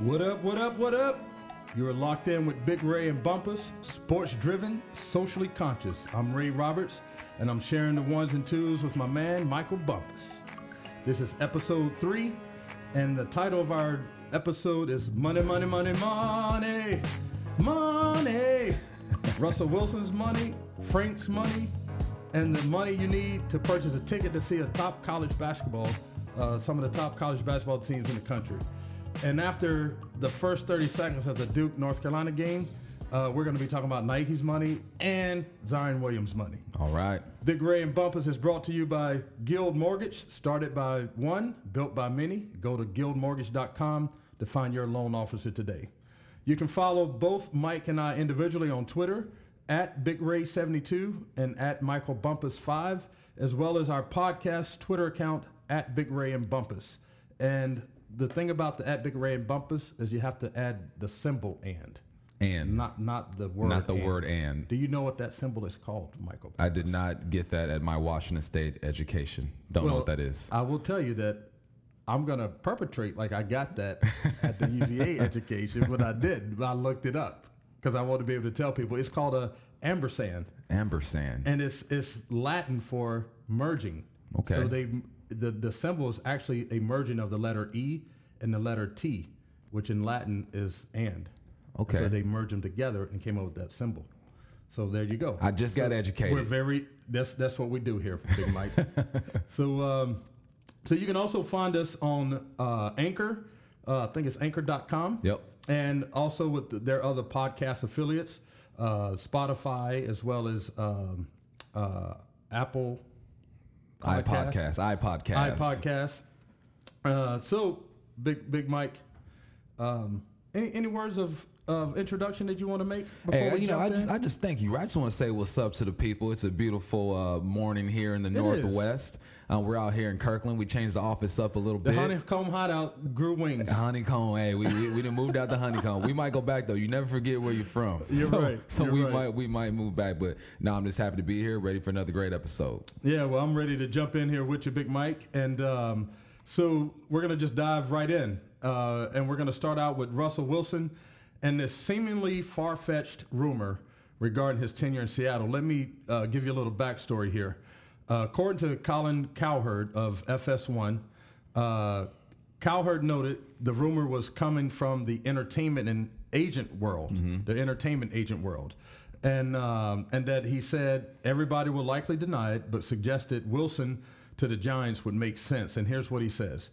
What up, what up, what up? You are locked in with Big Ray and Bumpus, sports driven, socially conscious. I'm Ray Roberts, and I'm sharing the ones and twos with my man, Michael Bumpus. This is episode three, and the title of our episode is Money, Money, Money, Money, Money. Russell Wilson's money, Frank's money, and the money you need to purchase a ticket to see a top college basketball, uh, some of the top college basketball teams in the country. And after the first 30 seconds of the Duke North Carolina game, uh, we're going to be talking about Nike's money and Zion Williamson's money. All right. Big Ray and Bumpus is brought to you by Guild Mortgage, started by one, built by many. Go to guildmortgage.com to find your loan officer today. You can follow both Mike and I individually on Twitter at Big Ray72 and at Michael Bumpus5, as well as our podcast Twitter account at Big Ray and Bumpus. And the thing about the at Big Ray and Bumpus is you have to add the symbol and, And not not the word. not the word and. Do you know what that symbol is called, Michael? I did not get that at my Washington State education. Don't know what that is. I will tell you that I'm gonna perpetrate like I got that at the UVA education, but I did. I looked it up because I want to be able to tell people. It's called a ampersand, Ampersand. and it's it's Latin for merging. Okay. So they the the symbol is actually a merging of the letter E and the letter T, which in Latin is and. Okay. So they merged them together and came up with that symbol. So there you go. I just got educated. We're very that's that's what we do here, Big Mike. so um, so you can also find us on uh, Anchor. Uh, I think it's Anchor.com. Yep. And also with the, their other podcast affiliates, uh, Spotify as well as um, uh, Apple iPodcast. iPodcast. iPodcast. Uh, so big big Mike. Um, any any words of, of introduction that you want to make? Before Hey, you know, I just. I just thank you. I just want to say what's up to the people. It's a beautiful uh, morning here in the is. Northwest. Uh, we're out here in Kirkland. We changed the office up a little bit. the bit. honeycomb hideout grew wings. Honeycomb, hey, we, we, we done moved out the honeycomb. We might go back though. You never forget where you're from. You're so, right. So You're we right. might we might move back, but now I'm just happy to be here, ready for another great episode. Yeah, well, I'm ready to jump in here with you, Big Mike. And um, so we're going to just dive right in. Uh, and we're going to start out with Russell Wilson and this seemingly far fetched rumor regarding his tenure in Seattle. Let me uh, give you a little backstory here. Uh, according to Colin Cowherd of FS1, uh, Cowherd noted the rumor was coming from the entertainment and agent world, the entertainment agent world, and um, and that he said everybody will likely deny it, but suggested Wilson to the Giants would make sense. And here's what he says: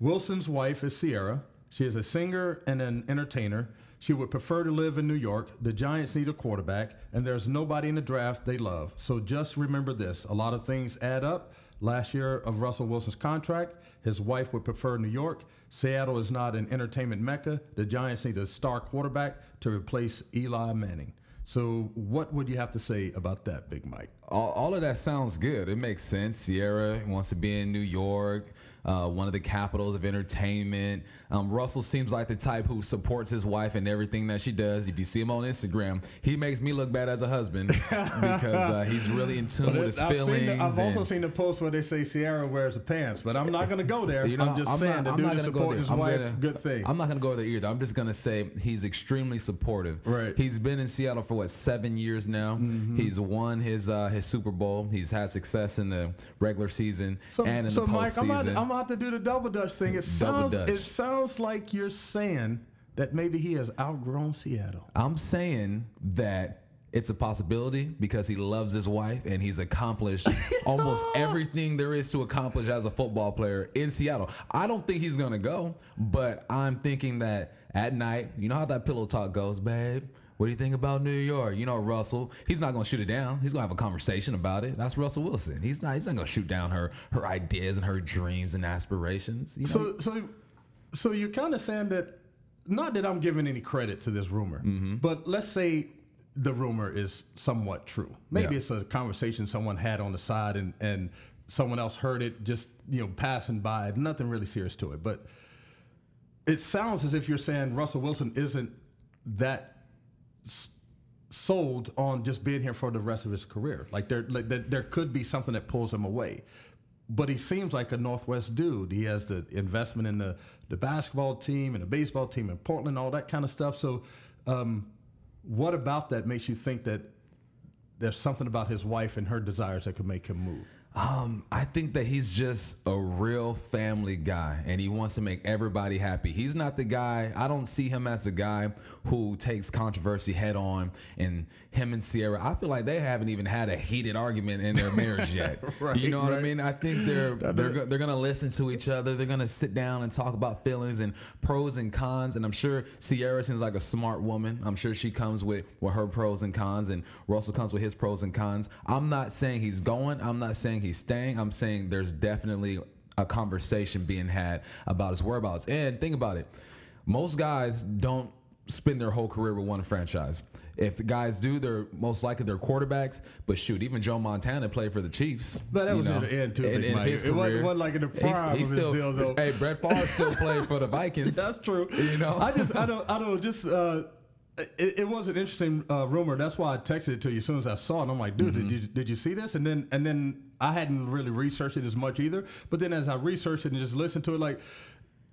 Wilson's wife is Ciara. She is a singer and an entertainer. She would prefer to live in New York. The Giants need a quarterback, and there's nobody in the draft they love. So just remember this a lot of things add up. Last year of Russell Wilson's contract, his wife would prefer New York. Seattle is not an entertainment mecca. The Giants need a star quarterback to replace Eli Manning. So, what would you have to say about that, Big Mike? All, all of that sounds good. It makes sense. Ciara wants to be in New York, uh, one of the capitals of entertainment. Um, Russell seems like the type who supports his wife and everything that she does. If you see him on Instagram, he makes me look bad as a husband because uh, he's really in tune with his I've, feelings. the, I've also seen the post where they say Ciara wears the pants, but I'm not going to go there. You know, I'm just saying the I'm dude not gonna go supporting his I'm wife. gonna- good thing. I'm not gonna go there either. I'm just gonna say he's extremely supportive. Right. He's been in Seattle for what seven years now. Mm-hmm. He's won his uh, his Super Bowl. He's had success in the regular season So, and in so the Mike, I'm postseason. out, I'm out to do the double dutch thing. It Double sounds, dutch. it sounds like you're saying that maybe he has outgrown Seattle. I'm saying that it's a possibility because he loves his wife and he's accomplished almost everything there is to accomplish as a football player in Seattle. I don't think he's gonna go, but I'm thinking that at night, you know how that pillow talk goes, babe. What do you think about New York? You know, Russell. He's not gonna shoot it down. He's gonna have a conversation about it. That's Russell Wilson. He's not. He's not gonna shoot down her her ideas and her dreams and aspirations. You know, So, so, so you're kind of saying that, not that I'm giving any credit to this rumor, Mm-hmm. but let's say the rumor is somewhat true. Maybe Yeah. it's a conversation someone had on the side and and someone else heard it just you know passing by. Nothing really serious to it, but it sounds as if you're saying Russell Wilson isn't that s- sold on just being here for the rest of his career. Like there, like there, there could be something that pulls him away. But he seems like a Northwest dude. He has the investment in the the basketball team and the baseball team in Portland, all that kind of stuff. So, um, what about that makes you think that there's something about his wife and her desires that could make him move? Um, I think that he's just a real family guy and he wants to make everybody happy. He's not the guy, I don't see him as a guy who takes controversy head on and him and Ciara. I feel like they haven't even had a heated argument in their marriage yet. Right, you know what I mean? I think they're they're they're going to listen to each other. They're going to sit down and talk about feelings and pros and cons and I'm sure Ciara seems like a smart woman. I'm sure she comes with with her pros and cons and Russell comes with his pros and cons. I'm not saying he's going. I'm not saying he's staying. I'm saying there's definitely a conversation being had about his whereabouts. And think about it. Most guys don't spend their whole career with one franchise. If the guys do, they're most likely they're quarterbacks. But shoot, even Joe Montana played for the Chiefs. But that was know, near the end, too, in- in his It wasn't- wasn't like in the prime he's of his still- deal, though. Hey, Brett Favre still played for the Vikings. That's true. You know, I just I don't I don't just uh, it, it was an interesting uh, rumor. That's why I texted it to you as soon as I saw it. I'm like, dude, Mm-hmm. did, you, did you see this? And then and then I hadn't really researched it as much either. But then as I researched it and just listened to it, like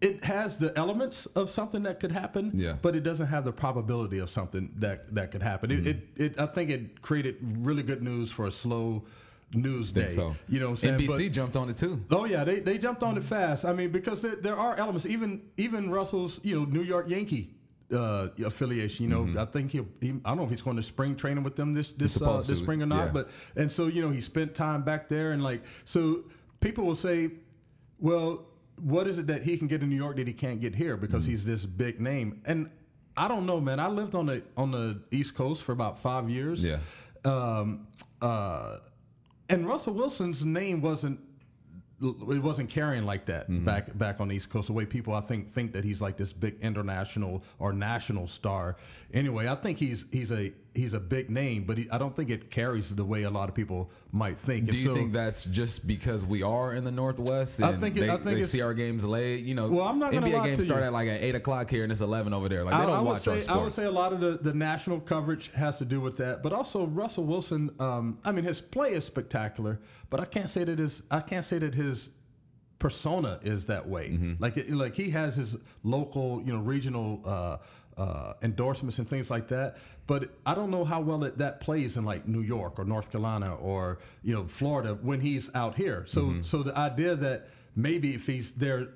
it has the elements of something that could happen, Yeah. but it doesn't have the probability of something that that could happen. Mm-hmm. It, it, it I think it created really good news for a slow news day. so. You know what I'm saying? But- NBC jumped on it too. Oh yeah, they, they jumped on it fast. I mean, because there, there are elements. Even even Russell's you know New York Yankee uh, affiliation. You know, I think he, he I don't know if he's going to spring training with them this this uh, this to, spring or not. yeah. But and so you know he spent time back there and like so people will say, well, what is it that he can get in New York that he can't get here because he's this big name and. I don't know, man. I lived on the on the East Coast for about five years. Yeah. Um, uh, and Russell Wilson's name wasn't it wasn't carrying like that Mm-hmm. back back on the East Coast. The way people I think think that he's like this big international or national star. Anyway, I think he's he's a he's a big name, but he, I don't think it carries the way a lot of people might think. Do And you so- think that's just because we are in the Northwest I and think it- they, I think they see our games late? You know, Well, I'm not NBA games start you. at like at eight o'clock here and it's eleven over there. Like they I, don't I would watch say, our I would say a lot of the, the national coverage has to do with that, but also Russell Wilson. Um, I mean, his play is spectacular, but I can't say that his I can't say that his persona is that way. Mm-hmm. Like it, like he has his local, you know, regional uh, uh, endorsements and things like that. But I don't know how well it, that plays in like New York or North Carolina or you know Florida when he's out here. So Mm-hmm. so the idea that maybe if he's there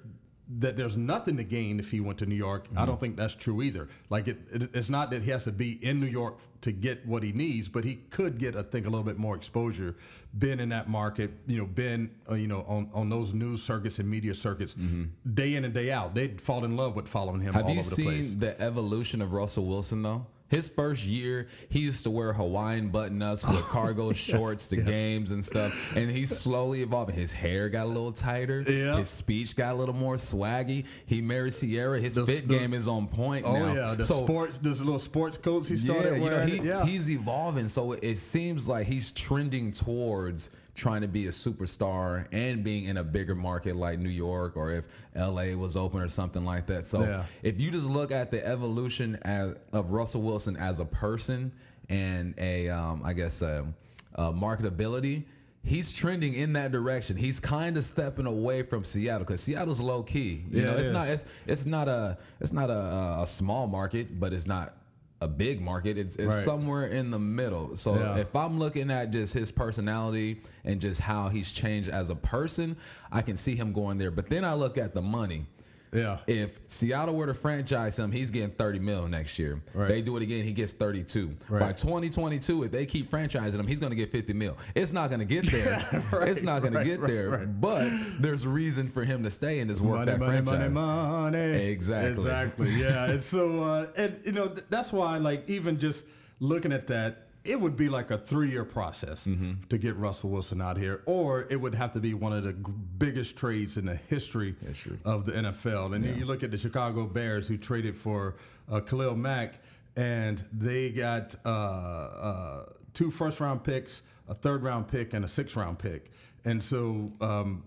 that there's nothing to gain if he went to New York. I don't think that's true either. Like it, it, it's not that he has to be in New York to get what he needs, but he could get, I think, a little bit more exposure. Been in that market, you know, been, uh, you know, on, on those news circuits and media circuits, day in and day out. They'd fall in love with following him Have all you over the place. seen the evolution of Russell Wilson though? His first year, he used to wear Hawaiian button-ups with cargo shorts to games and stuff, and he's slowly evolving. His hair got a little tighter. Yeah. His speech got a little more swaggy. He married Ciara. His The- fit the- game is on point Oh now. yeah, the so sports, those little sports coats he started yeah, you know, wearing. he, yeah, he's evolving. So it seems like he's trending towards trying to be a superstar and being in a bigger market like New York or if LA was open or something like that. So Yeah. if you just look at the evolution as, of Russell Wilson as a person and a, um, I guess, a, a marketability. He's trending in that direction. He's kind of stepping away from Seattle because Seattle's low key. You Yeah, know, it's is. not it's it's not a it's not a, a small market, but it's not a big market. It's it's Right. somewhere in the middle. So Yeah. if I'm looking at just his personality and just how he's changed as a person, I can see him going there. But then I look at the money. Yeah. If Seattle were to franchise him, he's getting 30 mil next year. Right. They do it again, he gets 32. By 2022, if they keep franchising him, he's going to get 50 mil. It's not going to get there. Right, it's not going right, to get right, there. right. But there's reason for him to stay in just work money, that money, franchise. money, money. Exactly. Exactly. Yeah. and so, uh, and you know, th- that's why, like, even just looking at that, it would be like a three-year process Mm-hmm. to get Russell Wilson out here, or it would have to be one of the g- biggest trades in the history, of the NFL. And you look at the Chicago Bears, who traded for uh, Khalil Mack, and they got uh, uh, two first-round picks, a third-round pick, and a sixth-round pick. And so um,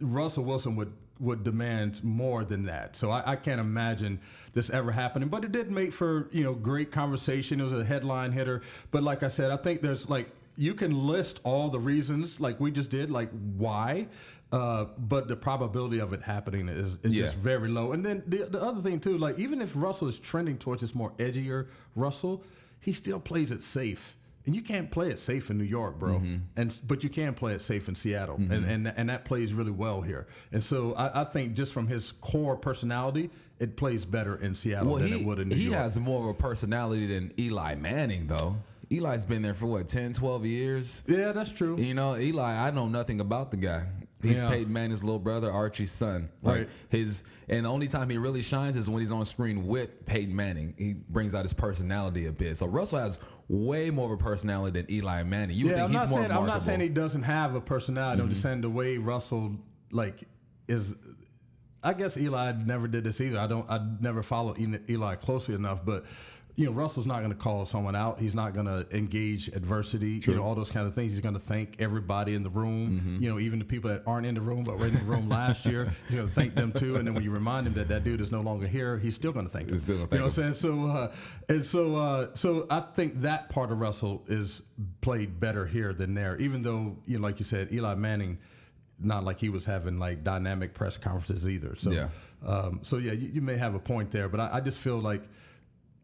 Russell Wilson would would demand more than that. So I, I can't imagine this ever happening. But it did make for you know great conversation. It was a headline hitter. But like I said, I think there's like you can list all the reasons, like we just did, like why, uh, but the probability of it happening is, is Yeah. just very low. And then the, the other thing too, like even if Russell is trending towards this more edgier Russell, he still plays it safe. And you can't play it safe in New York, bro. Mm-hmm. And but you can play it safe in Seattle, and, and and that plays really well here. And so I, I think just from his core personality, it plays better in Seattle Well, than he, it would in New he York. He has more of a personality than Eli Manning, though. Eli's been there for what 10, 12 years. yeah, that's true. You know, Eli, I know nothing about the guy. He's Yeah. Peyton Manning's little brother, Archie's son. Like Right. his, and the only time he really shines is when he's on screen with Peyton Manning. He brings out his personality a bit. So Russell has way more of a personality than Eli Manning. You would Yeah, think I'm he's not more saying I'm not saying he doesn't have a personality. I'm just Mm-hmm. saying the way Russell like is. I guess Eli never did this either. I don't. I never followed Eli closely enough, but you know, Russell's not going to call someone out. He's not going to engage adversity. You know, all those kind of things. He's going to thank everybody in the room. Mm-hmm. You know, even the people that aren't in the room but were in the room last year. He's going to thank them too. And then when you remind him that that dude is no longer here, he's still going to thank him. He's still you know what I'm saying? So, uh, and so, uh, so I think that part of Russell is played better here than there. Even though, you know, like you said, Eli Manning, not like he was having like dynamic press conferences either. So, Yeah. um, so yeah, you, you may have a point there, but I, I just feel like,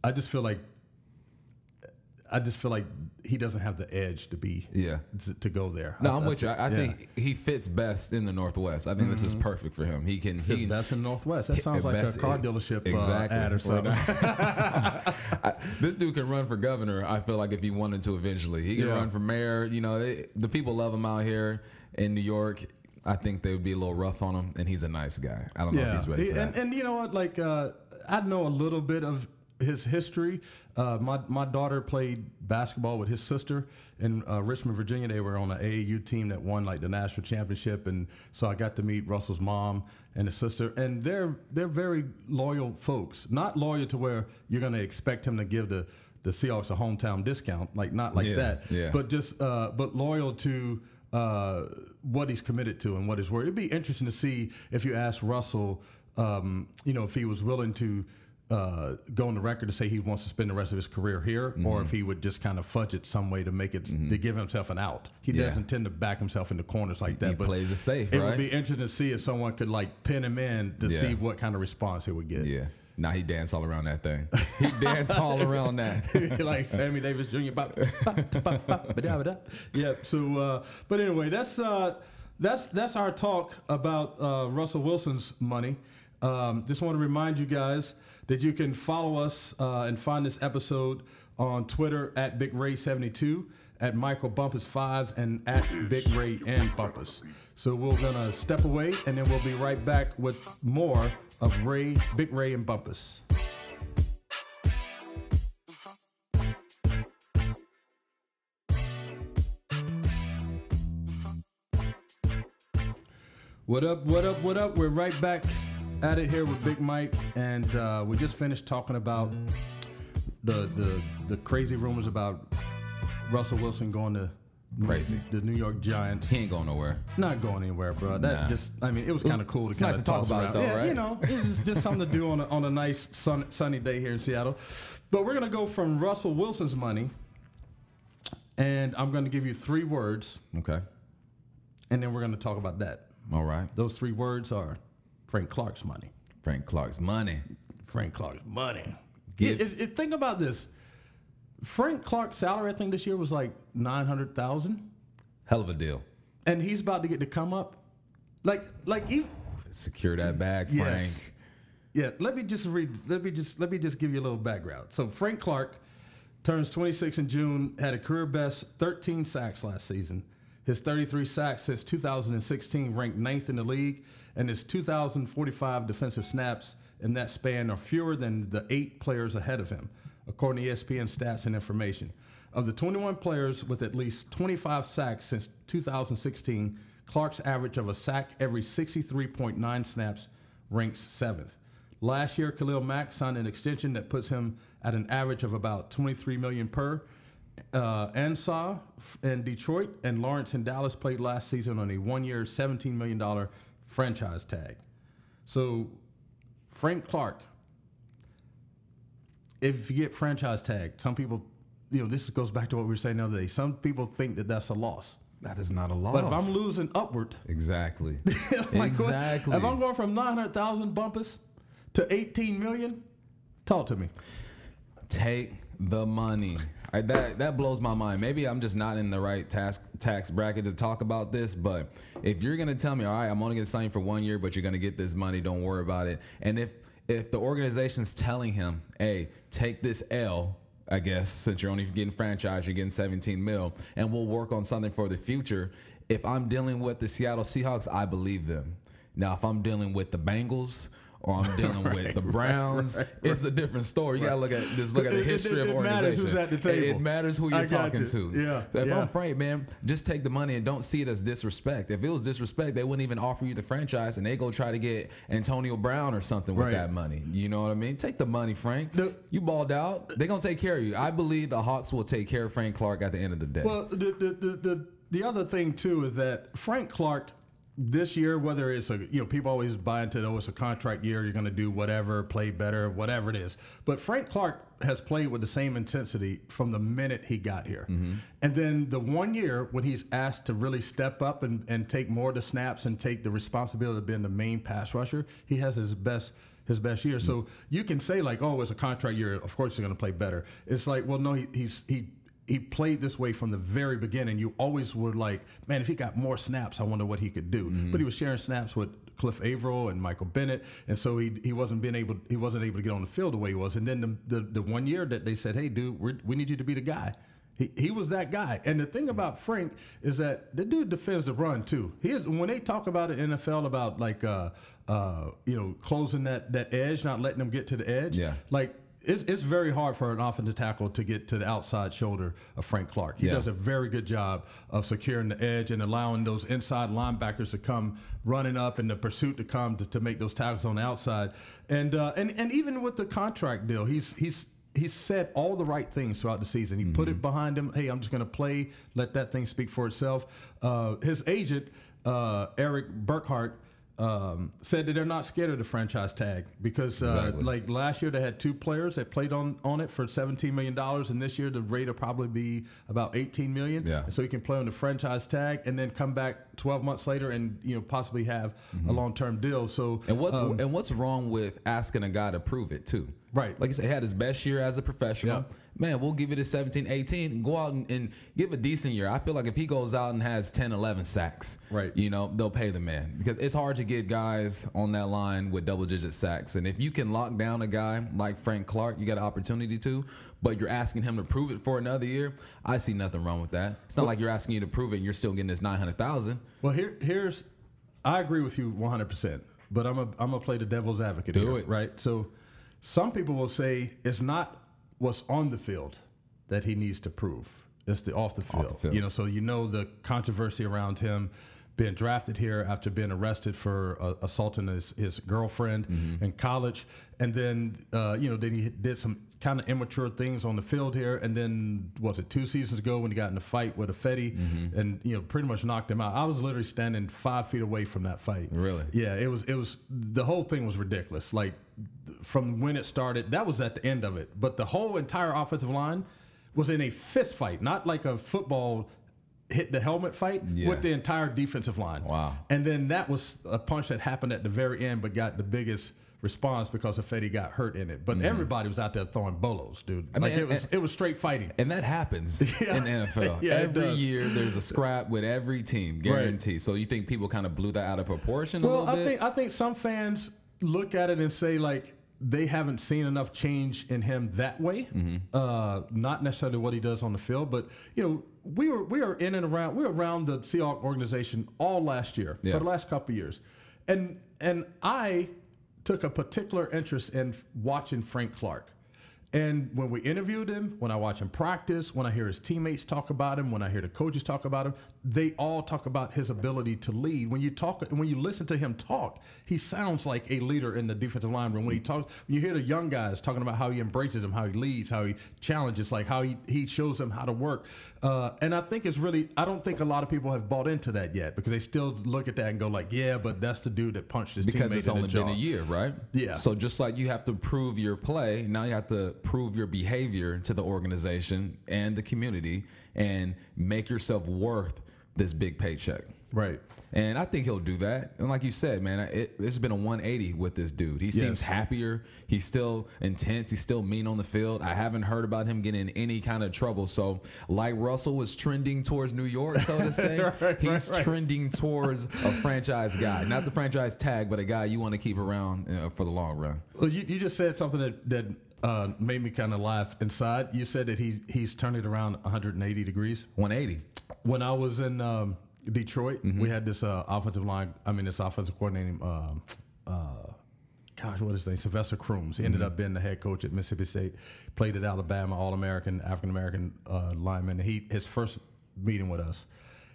I just feel like, I just feel like he doesn't have the edge to be, Yeah. to, to go there. No, I- I'm I with you. I, I yeah. think he fits best in the Northwest. I think this is perfect for him. He can. He His best in the Northwest. That sounds like a car dealership exactly. uh, ad or something. I, this dude can run for governor. I feel like if he wanted to eventually, he can Yeah. run for mayor. You know, they, the people love him out here in New York. I think they would be a little rough on him, and he's a nice guy. I don't know if he's ready He- for and, that. and you know what? Like, uh, I know a little bit of his history. Uh, my my daughter played basketball with his sister in uh, Richmond, Virginia. They were on an AAU team that won like the national championship, and so I got to meet Russell's mom and his sister, and they're they're very loyal folks. Not loyal to where you're going to expect him to give the the Seahawks a hometown discount, like not like Yeah, that, yeah. but just uh, but loyal to uh, what he's committed to and what his word. It'd be interesting to see if you ask Russell, um, you know, if he was willing to uh, go on the record to say he wants to spend the rest of his career here, Mm-hmm. or if he would just kind of fudge it some way to make it to give himself an out. He Yeah. doesn't tend to back himself into corners like that. he but plays it safe, it right? would be interesting to see if someone could like pin him in to Yeah. see what kind of response he would get. yeah. Now he danced all around that thing. He danced all around that. like Sammy Davis Jr. Bop, bop, bop, bop. Yeah. So, uh, but anyway, that's uh, that's that's our talk about uh, Russell Wilson's money. Um, just want to remind you guys that you can follow us uh, and find this episode on Twitter at Big Ray 72 at Michael Bumpus 5 and at Big Ray and Bumpus. So we're gonna step away and then we'll be right back with more of Ray, Big Ray and Bumpus. What up, what up, what up? We're right back at it here with Big Mike, and uh, we just finished talking about the, the the crazy rumors about Russell Wilson going to Crazy. the New York Giants. He ain't going nowhere. Not going anywhere, bro. That Nah. just, I mean, it was kind of cool to it's kind nice to talk about it, though, yeah, right? You know, it's just something to do on a, on a nice sun, sunny day here in Seattle. But we're gonna go from Russell Wilson's money, and I'm gonna give you three words, Okay. and then we're gonna talk about that. All right. Those three words are Frank Clark's money. Frank Clark's money. Frank Clark's money. Give- It- it- think about this. Frank Clark's salary, I think this year was like nine hundred thousand, Hell of a deal. and he's about to get to come up. Like, like even, Secure that bag, Frank. Yes. Yeah, let me just read. Let me just let me just give you a little background. So Frank Clark turns 26 in June. Had a career best 13 sacks last season. His 33 sacks since 2016 ranked ninth in the league, and his 2,045 defensive snaps in that span are fewer than the eight players ahead of him, according to ESPN stats and information. Of the 21 players with at least 25 sacks since 2016, Clark's average of a sack every 63.9 snaps ranks seventh. Last year, Khalil Mack signed an extension that puts him at an average of about 23 million per. Uh, Ansah in Detroit and Lawrence in Dallas played last season on a one-year, 17 million dollar franchise tag. So, Frank Clark, if you get franchise tag, some people you know, this goes back to what we were saying the other day. Some people think that that's a loss. That is not a loss. But if I'm losing upward, exactly, like, exactly. If I'm going from 900,000 Bumpus to 18 million, talk to me. Take the money. I, that that blows my mind. Maybe I'm just not in the right tax tax bracket to talk about this. But if you're gonna tell me, all right, I'm only gonna sign you for one year, but you're gonna get this money, don't worry about it. And if if the organization's telling him, hey, take this L, I guess, since you're only getting franchised, you're getting 17 mil, and we'll work on something for the future. If I'm dealing with the Seattle Seahawks, I believe them. Now, if I'm dealing with the Bengals or I'm dealing right, with the Browns, right, it's a different story. You gotta look at just look at the history it, it, of organization. Matters who's at the table. It, it matters who you're talking you. to. Yeah. If yeah. I'm Frank, man, just take the money and don't see it as disrespect. If it was disrespect, they wouldn't even offer you the franchise and they go try to get Antonio Brown or something with that money. You know what I mean? Take the money, Frank. The, you balled out. They're gonna take care of you. I believe the Hawks will take care of Frank Clark at the end of the day. Well, the the the, the, the other thing too is that Frank Clark this year, whether it's a you know people always buy into oh it's a contract year, you're going to do whatever, play better, whatever it is. But Frank Clark has played with the same intensity from the minute he got here, mm-hmm. and then the one year when he's asked to really step up and, and take more of the snaps and take the responsibility of being the main pass rusher, he has his best his best year. Mm-hmm. So you can say like, oh, it's a contract year. Of course, he's going to play better. It's like, well, no, he, he's he he played this way from the very beginning. You always were like, man, if he got more snaps, I wonder what he could do. Mm-hmm. But he was sharing snaps with Cliff Avril and Michael Bennett, and so he he wasn't being able he wasn't able to get on the field the way he was. And then the the, the one year that they said, hey, dude, we need you to be the guy. He, he was that guy. And the thing about Frank is that the dude defends the run too. He is, when they talk about in NFL about like uh, uh, you know closing that that edge, not letting them get to the edge. Yeah. Like it's, it's very hard for an offensive tackle to get to the outside shoulder of Frank Clark. He yeah. does a very good job of securing the edge and allowing those inside linebackers to come running up and the pursuit to come to, to make those tackles on the outside. And uh, and and even with the contract deal, he's he's he's said all the right things throughout the season. He mm-hmm. put it mm-hmm. behind him. Hey, I'm just going to play. Let that thing speak for itself. Uh, his agent, uh, Erik Burkhardt um, said that they're not scared of the franchise tag because, uh, exactly. like last year, they had two players that played on, on it for $17 million, and this year the rate will probably be about 18 million. Yeah. so he can play on the franchise tag and then come back 12 months later and you know possibly have mm-hmm. a long term deal. So and what's um, and what's wrong with asking a guy to prove it too? Right. Like I said, he had his best year as a professional. Yeah. Man, we'll give it a 17, 18 and go out and, and, give a decent year. I feel like if he goes out and has 10, 11 sacks, right. you know, they'll pay the man because it's hard to get guys on that line with double digit sacks. And if you can lock down a guy like Frank Clark, you got an opportunity to, but you're asking him to prove it for another year. I see nothing wrong with that. It's not well, like you're asking you to prove it and you're still getting this 900,000. Well, here, here's, I agree with you 100%, but I'm a, I'm going to play the devil's advocate Do here, it. right? So, some people will say it's not what's on the field that he needs to prove. It's the off the field. Off the field. You know, so you know the controversy around him being drafted here after being arrested for uh, assaulting his, his girlfriend mm-hmm. in college, and then uh, you know then he did some kind of immature things on the field here, and then was it two seasons ago when he got in a fight with Ifedi, mm-hmm. and you know pretty much knocked him out. I was literally standing five feet away from that fight. Really? Yeah, it was it was the whole thing was ridiculous. Like from when it started, that was at the end of it, but the whole entire offensive line was in a fist fight, not like a football hit the helmet fight yeah. with the entire defensive line. Wow. And then that was a punch that happened at the very end, but got the biggest response because Ifedi got hurt in it. But mm-hmm. everybody was out there throwing bolos, dude. I like mean, it was and, it was straight fighting. And that happens yeah. in the NFL. yeah, every year there's a scrap with every team, guarantee. Right. So you think people kind of blew that out of proportion well, I bit? think I think some fans look at it and say like they haven't seen enough change in him that way. Mm-hmm. Uh, not necessarily what he does on the field, but you know, we were we are in and around we were around the Seahawks organization all last year yeah. for the last couple years, and and I took a particular interest in watching Frank Clark. And when we interviewed him, when I watch him practice, when I hear his teammates talk about him, when I hear the coaches talk about him, they all talk about his ability to lead. When you talk, when you listen to him talk, he sounds like a leader in the defensive line room. When he talks, when you hear the young guys talking about how he embraces them, how he leads, how he challenges, like how he, he shows them how to work. Uh, and I think it's really, I don't think a lot of people have bought into that yet because they still look at that and go like, yeah, but that's the dude that punched his because teammate it's in only been a year, right? Yeah. So just like you have to prove your play, now you have to prove your behavior to the organization and the community and make yourself worth this big paycheck. Right. And I think he'll do that. And like you said, man, it, it's been a 180 with this dude. He seems happier. He's still intense. He's still mean on the field. I haven't heard about him getting in any kind of trouble. So, like Russell was trending towards New York, so to say, Right, he's right, right. trending towards a franchise guy. Not the franchise tag, but a guy you want to keep around uh, for the long run. Well, you, you just said something that that uh, made me kind of laugh inside. You said that he he's turned it around 180 degrees. 180. When I was in um, Detroit, we had this uh, offensive line. I mean, this offensive coordinator. Um, uh, gosh, what is his name? Sylvester Crooms. He ended up being the head coach at Mississippi State. Played at Alabama, All American, African American uh, lineman. He his first meeting with us,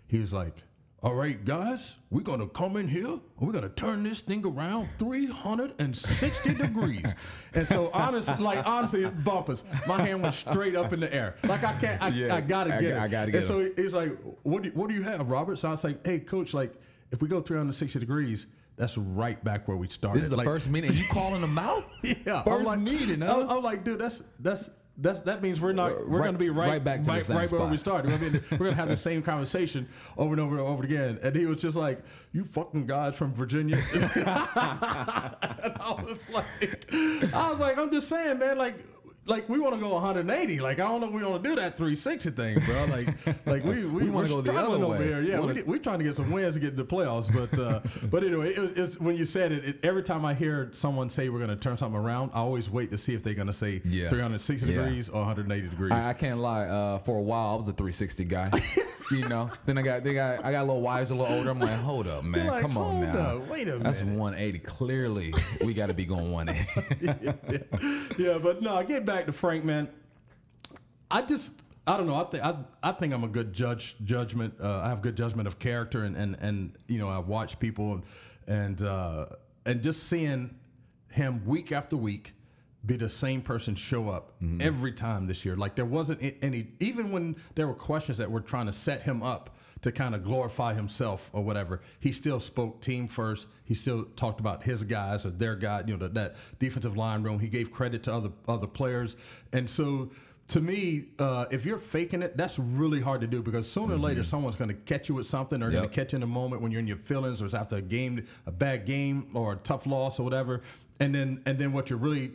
he was like. All right, guys, we're gonna come in here and we're gonna turn this thing around 360 degrees. And so, honest, like honestly, Bumpus, my hand went straight up in the air. Like I can't, I, Yeah, I gotta get I- it. I gotta get and so he's like, "What do you, what do you have, Robert?" So I was like, "Hey, coach, like if we go 360 degrees, that's right back where we started." This is the like, first meeting. You calling them out? yeah, I'm First like, meeting, I'm. I'm like, dude, that's that's. That's, that means we're not we're Right- going to be right, right back to the right, right where we started. We're going to we're going to have the same conversation over and over and over again. And he was just like, "You fucking guys from Virginia." and I was like, I was like, I'm just saying, man, like. Like we want to go 180. Like I don't know if we want to do that 360 thing, bro. Like, like we we, We wanna go the other over way. here. Yeah, we, we're trying to get some wins to get into the playoffs. But uh, but anyway, it, it's when you said it, it. Every time I hear someone say we're going to turn something around, I always wait to see if they're going to say Yeah. 360 Yeah. degrees or 180 degrees. I, I can't lie. Uh, for a while, I was a 360 guy. you know. Then I got, they got, I got a little wiser, a little older. I'm like, hold up, man, like, come on now. up, wait a minute. That's 180. Clearly, we got to be going 180. yeah, but no, get back to Frank, man. I just I don't know. I think I, I think I'm a good judge judgment. Uh, I have good judgment of character, and and and you know I watch people and and uh, and just seeing him week after week be the same person show up every time this year. Like there wasn't any even when there were questions that were trying to set him up to kind of glorify himself or whatever. He still spoke team first. He still talked about his guys or their guy, you know, that, that defensive line room. He gave credit to other other players. And so to me, uh, if you're faking it, that's really hard to do because sooner or later someone's going to catch you with something or going to catch you in a moment when you're in your feelings or it's after a game, a bad game or a tough loss or whatever. And then and then what you're really,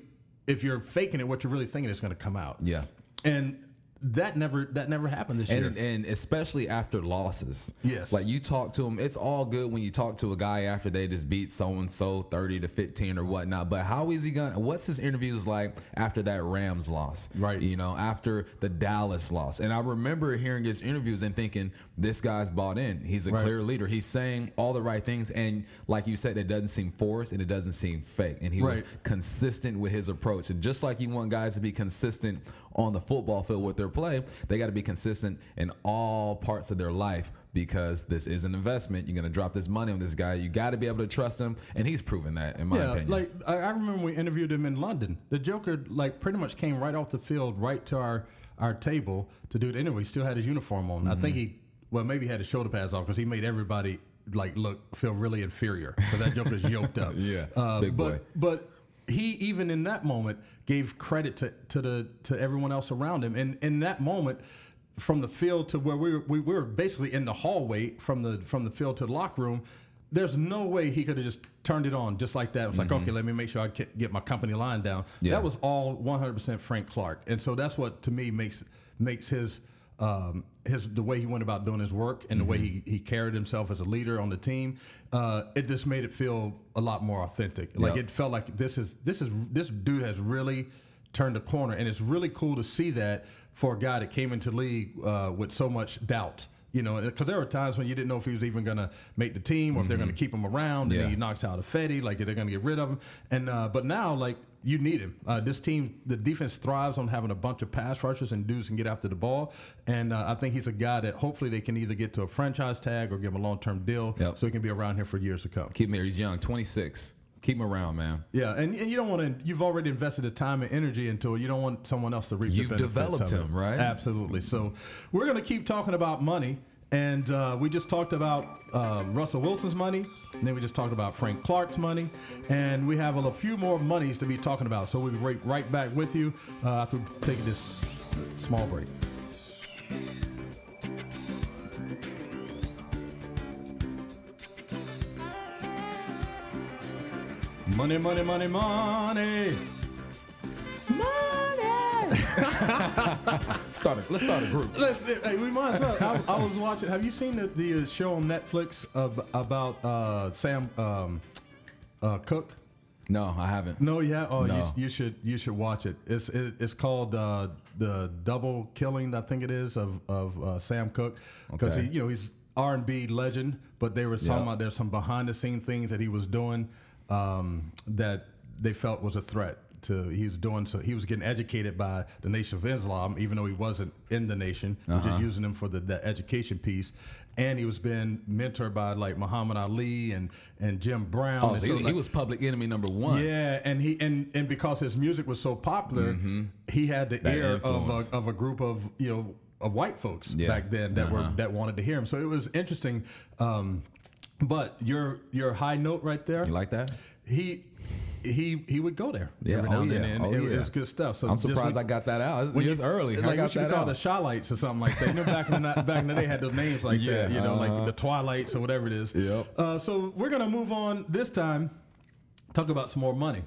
if you're faking it, what you're really thinking is going to come out. yeah. And that never that never happened this year. And, and especially after losses. Yes. Like you talk to them, it's all good when you talk to a guy after they just beat so and so 30 to 15 or whatnot. But how is he going to, what's his interviews like after that Rams loss? Right. You know, after the Dallas loss. And I remember hearing his interviews and thinking, this guy's bought in. He's a Right. clear leader. He's saying all the right things. And like you said, it doesn't seem forced and it doesn't seem fake. And he was consistent with his approach. And just like you want guys to be consistent on the football field with their play, they got to be consistent in all parts of their life because this is an investment. You're going to drop this money on this guy. You got to be able to trust him. And he's proven that, in my yeah, opinion. like I, remember we interviewed him in London. The Joker like pretty much came right off the field, right to our our table to do the interview. He still had his uniform on. I think he well maybe he had his shoulder pads off because he made everybody like look feel really inferior because that Joker's yoked up. Yeah, uh, big but, boy. But he even in that moment gave credit to, to the to everyone else around him, and in that moment. From the field to where we were, we were basically in the hallway from the from the field to the locker room. There's no way he could have just turned it on just like that. It was like, okay, let me make sure I get my company line down. Mm-hmm. Yeah. That was all 100% Frank Clark, and so that's what to me makes makes his um, his the way he went about doing his work and the way he, he carried himself as a leader on the team. Uh, it just made it feel a lot more authentic. Like Yep. it felt like this is this is this dude has really turned the corner, and it's really cool to see that for a guy that came into league uh, with so much doubt. You know, because there were times when you didn't know if he was even going to make the team or if they're going to keep him around. And Yeah. then he knocks out Ifedi, like they're going to get rid of him. And uh, but now, like you need him. Uh, this team, the defense thrives on having a bunch of pass rushers and dudes can get after the ball. And uh, I think he's a guy that hopefully they can either get to a franchise tag or give him a long term deal Yep. so he can be around here for years to come. Keep him here. He's young, 26. Keep him around, man. Yeah, and, and you don't want to. You've already invested the time and energy into it. You don't want someone else to reap You've the benefits developed him, right? Absolutely. So we're going to keep talking about money, and uh, we just talked about uh, Russell Wilson's money, and then we just talked about Frank Clark's money, and we have a, few more monies to be talking about. So we'll be right, right back with you uh, after take this small break. Money, money, money, money. Start a, let's start a group. Let's, hey, we might as well. I, I was watching. Have you seen the, the uh, show on Netflix of, about uh, Sam um, uh, Cook? No, I haven't. No, yeah. Oh, No. you, you should you should watch it. It's it, it's called uh, the Double Killing, I think it is, of of uh, Sam Cooke because Okay. he you know he's R and B legend, but they were talking Yeah. about there's some behind the scene things that he was doing um, that they felt was a threat. To he was doing so he was getting educated by the Nation of Islam, even though he wasn't in the nation, Uh-huh. just using them for the, the education piece. And he was being mentored by like Muhammad Ali and and Jim Brown. Oh, so he, he was public enemy number one. yeah, and he and and because his music was so popular, he had the Mm-hmm. That ear influence. of a, of a group of you know of white folks Yeah. back then that were Uh-huh. that wanted to hear him. So it was interesting. Um, but your your high note right there, You like that? he he he would go there Yeah, every oh now and yeah, then, oh it, yeah. it was good stuff. So I'm surprised I got that out. It's, when it's you- early. Like I we got should be that called out. the Shylights or something like that. You know, back in the back in the day, had those names like Yeah, that. You know, uh-huh. like the Twilights or whatever it is. Yep. Uh, so we're gonna move on this time. Talk about some more money.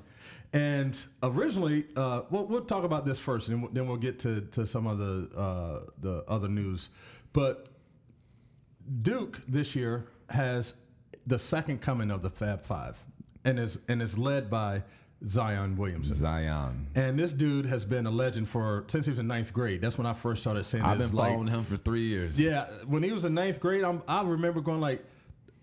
And originally, uh, we'll, we'll talk about this first, and then we'll get to, to some of the uh, the other news. But Duke this year has the second coming of the Fab Five, and is and is led by Zion Williamson. Zion. And this dude has been a legend for since he was in ninth grade. That's when I first started saying I've this. been like, following him for three years. Yeah, when he was in ninth grade, I'm, I remember going like,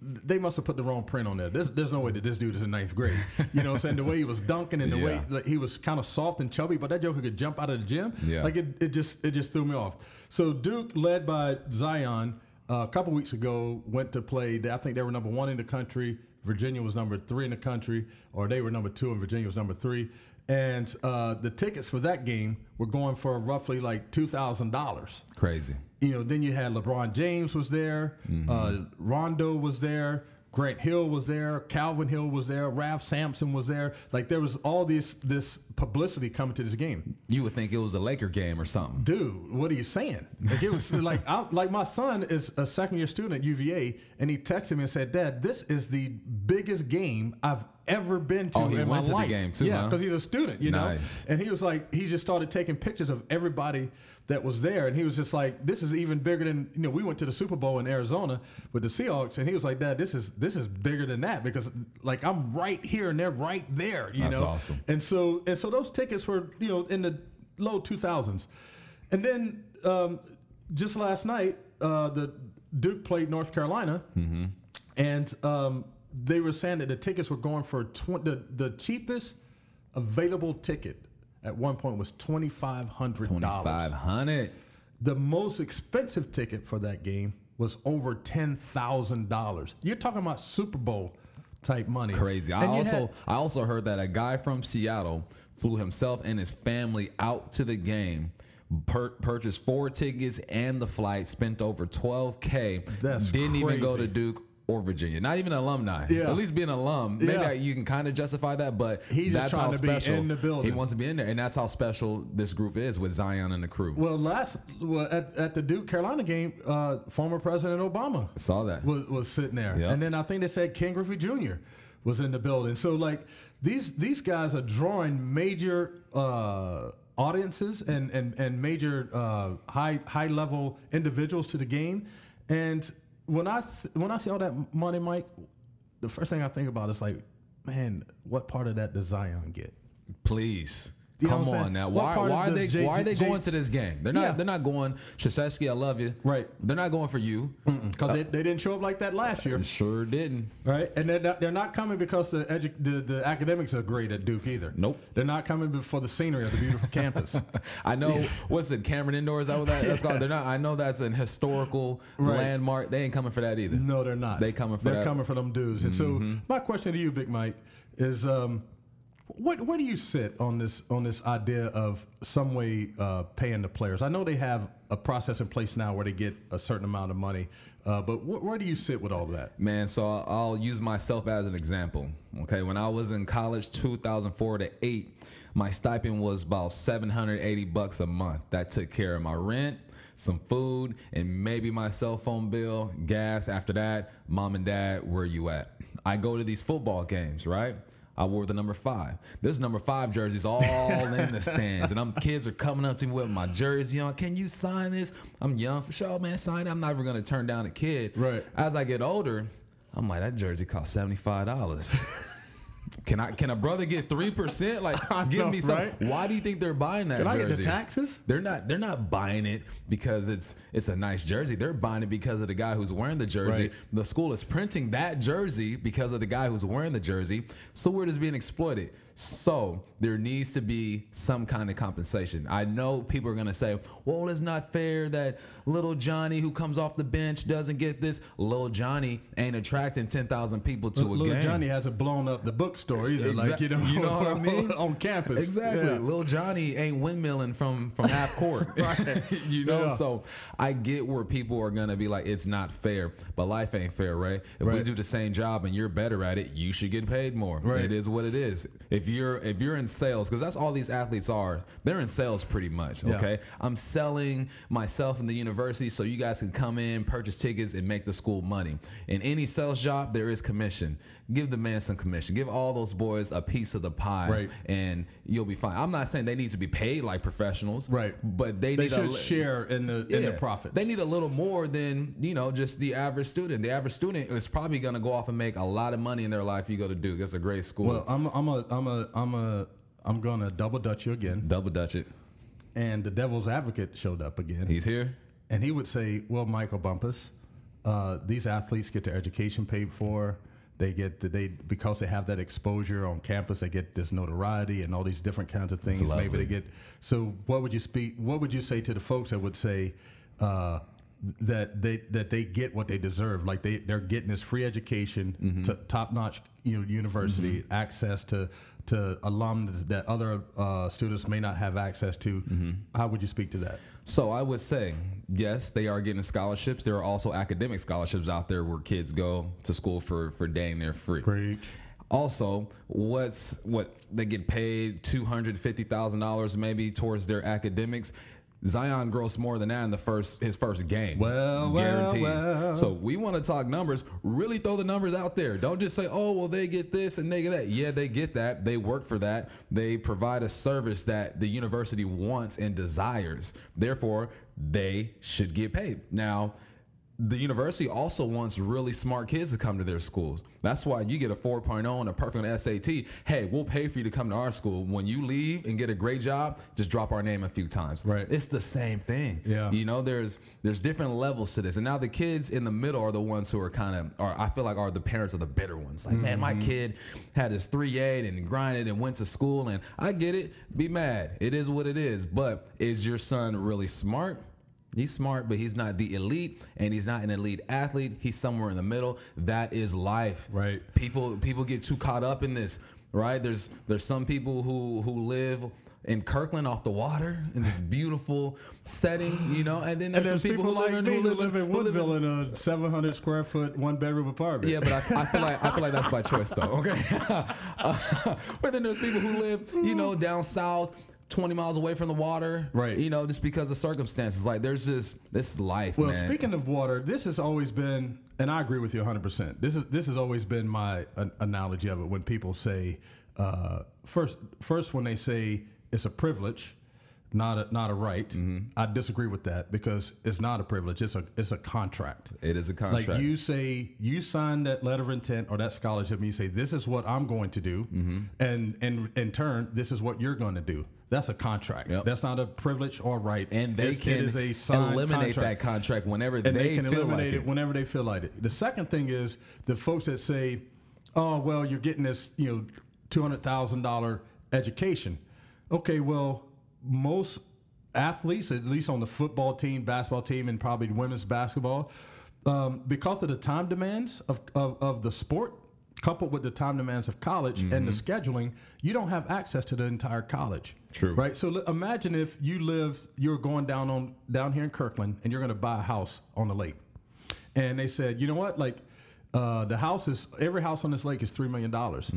they must have put the wrong print on there. There's, there's no way that this dude is in ninth grade. You know what I'm saying? The way he was dunking and the way Yeah. like, he was kind of soft and chubby, but that joker could jump out of the gym. Yeah. Like it, it just it just threw me off. So Duke, led by Zion, uh, a couple weeks ago went to play. I think they were number one in the country. Virginia was number three in the country, or they were number two, and Virginia was number three. And uh, the tickets for that game were going for roughly like two thousand dollars Crazy. you know, then you had LeBron James was there, uh, Rondo was there, Grant Hill was there, Calvin Hill was there, Ralph Sampson was there. Like there was all this this publicity coming to this game. You would think it was a Laker game or something. Dude, what are you saying? Like it was like I, like my son is a second year student at UVA, and he texted me and said, "Dad, this is the biggest game I've ever been to Oh, he in went my to the life." game too, yeah, huh? because he's a student, you know. Nice. And he was like, he just started taking pictures of everybody that was there, and he was just like, "This is even bigger than you know." We went to the Super Bowl in Arizona with the Seahawks, and he was like, "Dad, this is this is bigger than that because like I'm right here and they're right there." You know. That's know. awesome. And so and so those tickets were you know in the low two thousands, and then um, just last night uh, the Duke played North Carolina, Mm-hmm. and um, they were saying that the tickets were going for tw- the the cheapest available ticket at one point was twenty five hundred dollars. five hundred. The most expensive ticket for that game was over ten thousand dollars. You're talking about Super Bowl type money. Crazy. I And you also had- I also heard that a guy from Seattle flew himself and his family out to the game. Per- purchased four tickets and the flight, spent over 12k. That's didn't even go to Duke or Virginia. Not even an alumni. Yeah. At least be an alum, maybe Yeah. I, you can kind of justify that. But He's just that's trying how to be special in the building. he wants to be in there, and that's how special this group is with Zion and the crew. Well, last well, at, at the Duke Carolina game, uh, former President Obama Saw that. was, was sitting there, Yep. and then I think they said Ken Griffey Jr. was in the building. So like these these guys are drawing major uh, audiences and and and major uh, high high level individuals to the game. And when I th- when I see all that money, Mike, the first thing I think about is like, man, what part of that does Zion get? Please. You Come on now. Why, why are they J- why are they J- going to this game? They're not Yeah. they're not going Krzyzewski, I love you. Right. They're not going for you. Because they, they didn't show up like that last year. Sure didn't. Right, and they're not, they're not coming because the, edu- the the academics are great at Duke either. Nope. they're not coming for the scenery of the beautiful campus. I know what's it, Cameron Indoor? Is that what that, that's called? They're not. I know that's an historical Right. landmark. They ain't coming for that either. No, they're not. They coming for They're that. Mm-hmm. coming for them dudes. And so my question to you, Big Mike, is um, what where do you sit on this on this idea of some way uh, paying the players? I know they have a process in place now where they get a certain amount of money, uh, but wh- where do you sit with all that? Man, so I'll, I'll use myself as an example. Okay, when I was in college, 2004 to eight, my stipend was about 780 bucks a month. That took care of my rent, some food, and maybe my cell phone bill, gas. After that, mom and dad, where you at? I go to these football games, right? I wore the number five. This number five jerseys all in the stands, and I'm kids are coming up to me with my jersey on. Can you sign this? I'm young for sure, man. Sign it. I'm never gonna turn down a kid. Right. As I get older, I'm like that jersey cost seventy five dollars. Can I? Can a brother get three percent? Like, give know, me some. right? Why do you think they're buying that Can I jersey? get the taxes? They're not. They're not buying it because it's it's a nice jersey. They're buying it because of the guy who's wearing the jersey. Right. The school is printing that jersey because of the guy who's wearing the jersey. So where it is being exploited. So there needs to be some kind of compensation. I know people are gonna say, "Well, it's not fair that little Johnny who comes off the bench doesn't get this." Little Johnny ain't attracting ten thousand people to a Little game. Little Johnny hasn't blown up the bookstore either, like you know, you know what I mean? on campus. Exactly. Yeah. Little Johnny ain't windmilling from from half court. Right. you know, Yeah. so I get where people are gonna be like, it's not fair, but life ain't fair, right? If we do the same job and you're better at it, you should get paid more. Right. It is what it is. If you're if you're in sales, because that's all these athletes are, they're in sales pretty much. Yeah. Okay. I'm selling myself in the university so you guys can come in, purchase tickets, and make the school money. In any sales job, there is commission. Give the man some commission. Give all those boys a piece of the pie, Right. and you'll be fine. I'm not saying they need to be paid like professionals, Right. But they, They need should a share in the in the profits. They need a little more than you know just the average student. The average student is probably going to go off and make a lot of money in their life. You go to Duke. That's a great school. well, I'm I'm a I'm a I'm a I'm gonna double dutch you again. Double Dutch it. And the devil's advocate showed up again. He's here. And he would say, "Well, Michael Bumpus, uh, these athletes get their education paid for. They get the, they because they have that exposure on campus. They get this notoriety and all these different kinds of things. Maybe they get. So, what would you speak? What would you say to the folks that would say uh, that they that they get what they deserve? Like they they're getting this free education, Mm-hmm. to top notch you know university, access to to alum that other uh, students may not have access to. Mm-hmm. How would you speak to that? So I would say, yes, they are getting scholarships. There are also academic scholarships out there where kids go to school for for dang near free. Preach. Also, what's what they get paid two hundred fifty thousand dollars maybe towards their academics. Zion grossed more than that in the first his first game. Well, well, guaranteed. well. So we want to talk numbers. Really throw the numbers out there. Don't just say, "Oh, well, they get this and they get that." Yeah, they get that. They work for that. They provide a service that the university wants and desires. Therefore, they should get paid. Now, the university also wants really smart kids to come to their schools. That's why you get a 4.0 and a perfect SAT. Hey, we'll pay for you to come to our school. When you leave and get a great job, just drop our name a few times. Right. It's the same thing. Yeah. You know, there's there's different levels to this. And now the kids in the middle are the ones who are kind of are I feel like are the parents of the bitter ones. Like, man, my mm-hmm. kid had his 3.8 and grinded and went to school and I get it. Be mad. It is what it is. But is your son really smart? He's smart, but he's not the elite, and he's not an elite athlete. He's somewhere in the middle. That is life. Right. People people get too caught up in this. Right. There's there's some people who who live in Kirkland off the water in this beautiful setting, you know, and then And there's, there's some people, who like live in who live, in- live in- Woodinville in a 700 square foot one bedroom apartment. yeah, but I, I feel like I feel like that's by choice though. Okay, uh, but then there's people who live, you know, down south, 20 miles away from the water, Right. You know, just because of circumstances. Like there's just this is life, Well, man. speaking of water, this has always been, and I agree with you 100%. This is this has always been my an analogy of it when people say, uh, first, first when they say it's a privilege, not a not a right. Mm-hmm. I disagree with that because it's not a privilege. It's a it's a contract. it is a contract. Like you say, you sign that letter of intent or that scholarship, and you say, "This is what I'm going to do," Mm-hmm. and and in turn, this is what you're going to do. That's a contract. Yep. That's not a privilege or right. And they It's- can is a signed eliminate contract. that contract whenever they, they, can feel eliminate like it, it. whenever they feel like it. The second thing is the folks that say, "Oh, well, you're getting this, you know, two hundred thousand dollar education." Okay, well, most athletes, at least on the football team, basketball team, and probably women's basketball, um, because of the time demands of, of, of the sport, coupled with the time demands of college and the scheduling, you don't have access to the entire college. True. Right. So li- imagine if you live, you're going down on down here in Kirkland, and you're going to buy a house on the lake, and they said, you know what, like. Uh, the house is every house on this lake is three million dollars.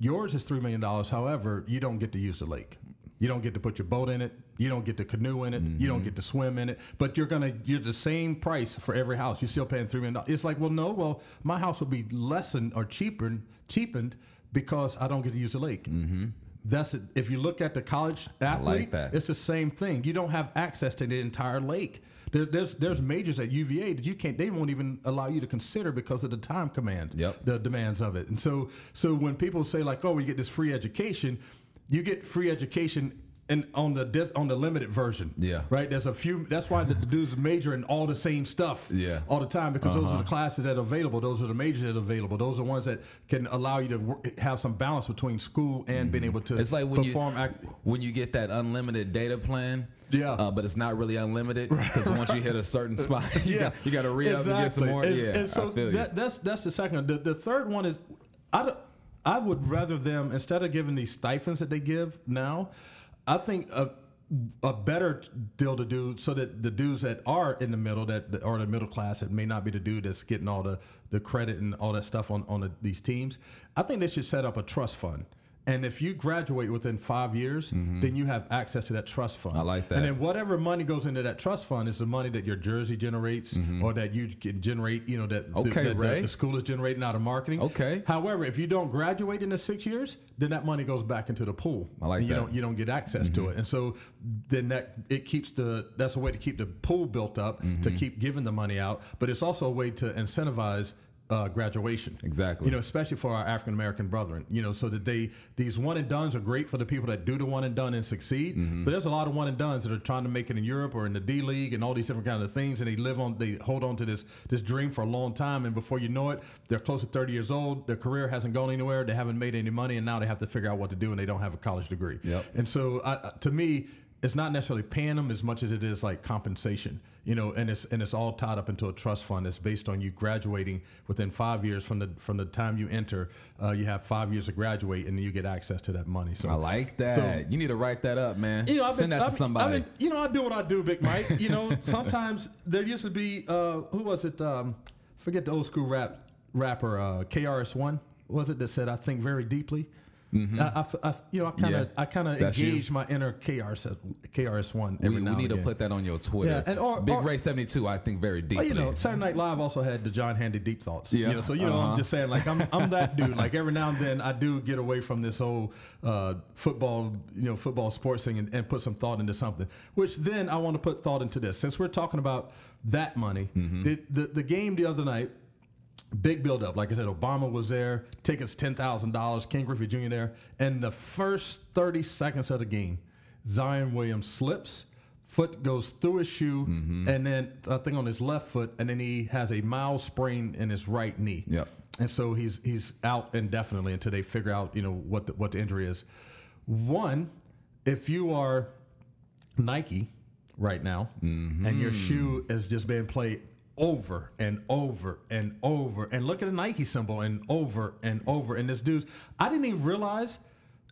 Yours is three million dollars. However, you don't get to use the lake. You don't get to put your boat in it. You don't get to canoe in it. You don't get to swim in it. But you're gonna you're the same price for every house. You're still paying three million dollars. It's like, well, no, well, my house will be lessened or cheaper cheapened because I don't get to use the lake. Mm-hmm. That's it. If you look at the college athlete, that. it's the same thing. You don't have access to the entire lake. There, there's there's majors at UVA that you can't. They won't even allow you to consider because of the time command. Yep. The demands of it. And so so when people say like, oh, we get this free education, you get free education. And on the dis- on the limited version, Yeah. right. There's a few. That's why the, the dudes major in all the same stuff, Yeah. Uh-huh. all the time because those are the classes that are available. Those are the majors that are available. Those are ones that can allow you to work, have some balance between school and being able to Mm-hmm. It's like when perform. you act- when you get that unlimited data plan. Yeah. Uh, but it's not really unlimited because once you hit a certain spot, you got you got to re up and get some more. And, yeah, and so I feel that, you. that's that's the second. one. The, the third one is, I don't- I would rather them instead of giving these stipends that they give now, I think a a better deal to do so that the dudes that are in the middle that are the middle class that may not be the dude that's getting all the the credit and all that stuff on on the, these teams. I think they should set up a trust fund. And if you graduate within five years, then you have access to that trust fund. Mm-hmm. I like that. And then whatever money goes into that trust fund is the money that your jersey generates or that you can generate, you know, that, the- Mm-hmm. That the- the school is generating out of marketing. Okay. However, if you don't graduate in the six years, then that money goes back into the pool. I like and you that. Mm-hmm. don't you don't get access to it. And so then that it keeps the that's a way to keep the pool built up Mm-hmm. to keep giving the money out. But it's also a way to incentivize uh, graduation. Exactly. You know, especially for our African American brethren. You know, so that they these one and dones are great for the people that do the one and done and succeed. Mm-hmm. But there's a lot of one and dones that are trying to make it in Europe or in the D League and all these different kinds of things, and they live on they hold on to this this dream for a long time, and before you know it, they're close to 30 years old. Their career hasn't gone anywhere. They haven't made any money, and now they have to figure out what to do, and they don't have a college degree. Yep. And so, I- to me, it's not necessarily paying them as much as it is like compensation, you know, and it's and it's all tied up into a trust fund. It's based on you graduating within five years from the from the time you enter. Uh, you have five years to graduate, and then you get access to that money. So I like that. you need to write that up, man. you know, I've Send been- that I've to somebody. I've been- you know, I do what I do, Big Mike. You know, sometimes there used to be uh, who was it? Um, forget the old school rap rapper uh, KRS One was it that said I think very deeply. I, I I you know, I kind of, Mm-hmm. Yeah. I kind of That's you. engage my inner KRS KRS One we, we need to put that on your Twitter. Yeah, and or- Big or- Ray seventy two. I think very deeply. You know, Saturday Night Live also had the John Handey Deep Thoughts. Yeah. You know, so you know, Uh-huh. I'm just saying, like, I'm I'm that dude. Like every now and then, I do get away from this whole uh, football, you know, football sports thing, and, and put some thought into something. Which then I want to put thought into this, since we're talking about that money. Mm-hmm. The, the the game the other night. Big build up. Like I said, Obama was there, tickets $10,000, Ken Griffey Jr. there. And the first 30 seconds of the game, Zion Williams slips, foot goes through his shoe, Mm-hmm. and then I think on his left foot, and then he has a mild sprain in his right knee. Yep. And so he's he's out indefinitely until they figure out, you know, what the, what the injury is. One, if you are Nike right now, and your shoe is just being played over and over and over, and look at the Nike symbol and over and over, and this dude's, I didn't even realize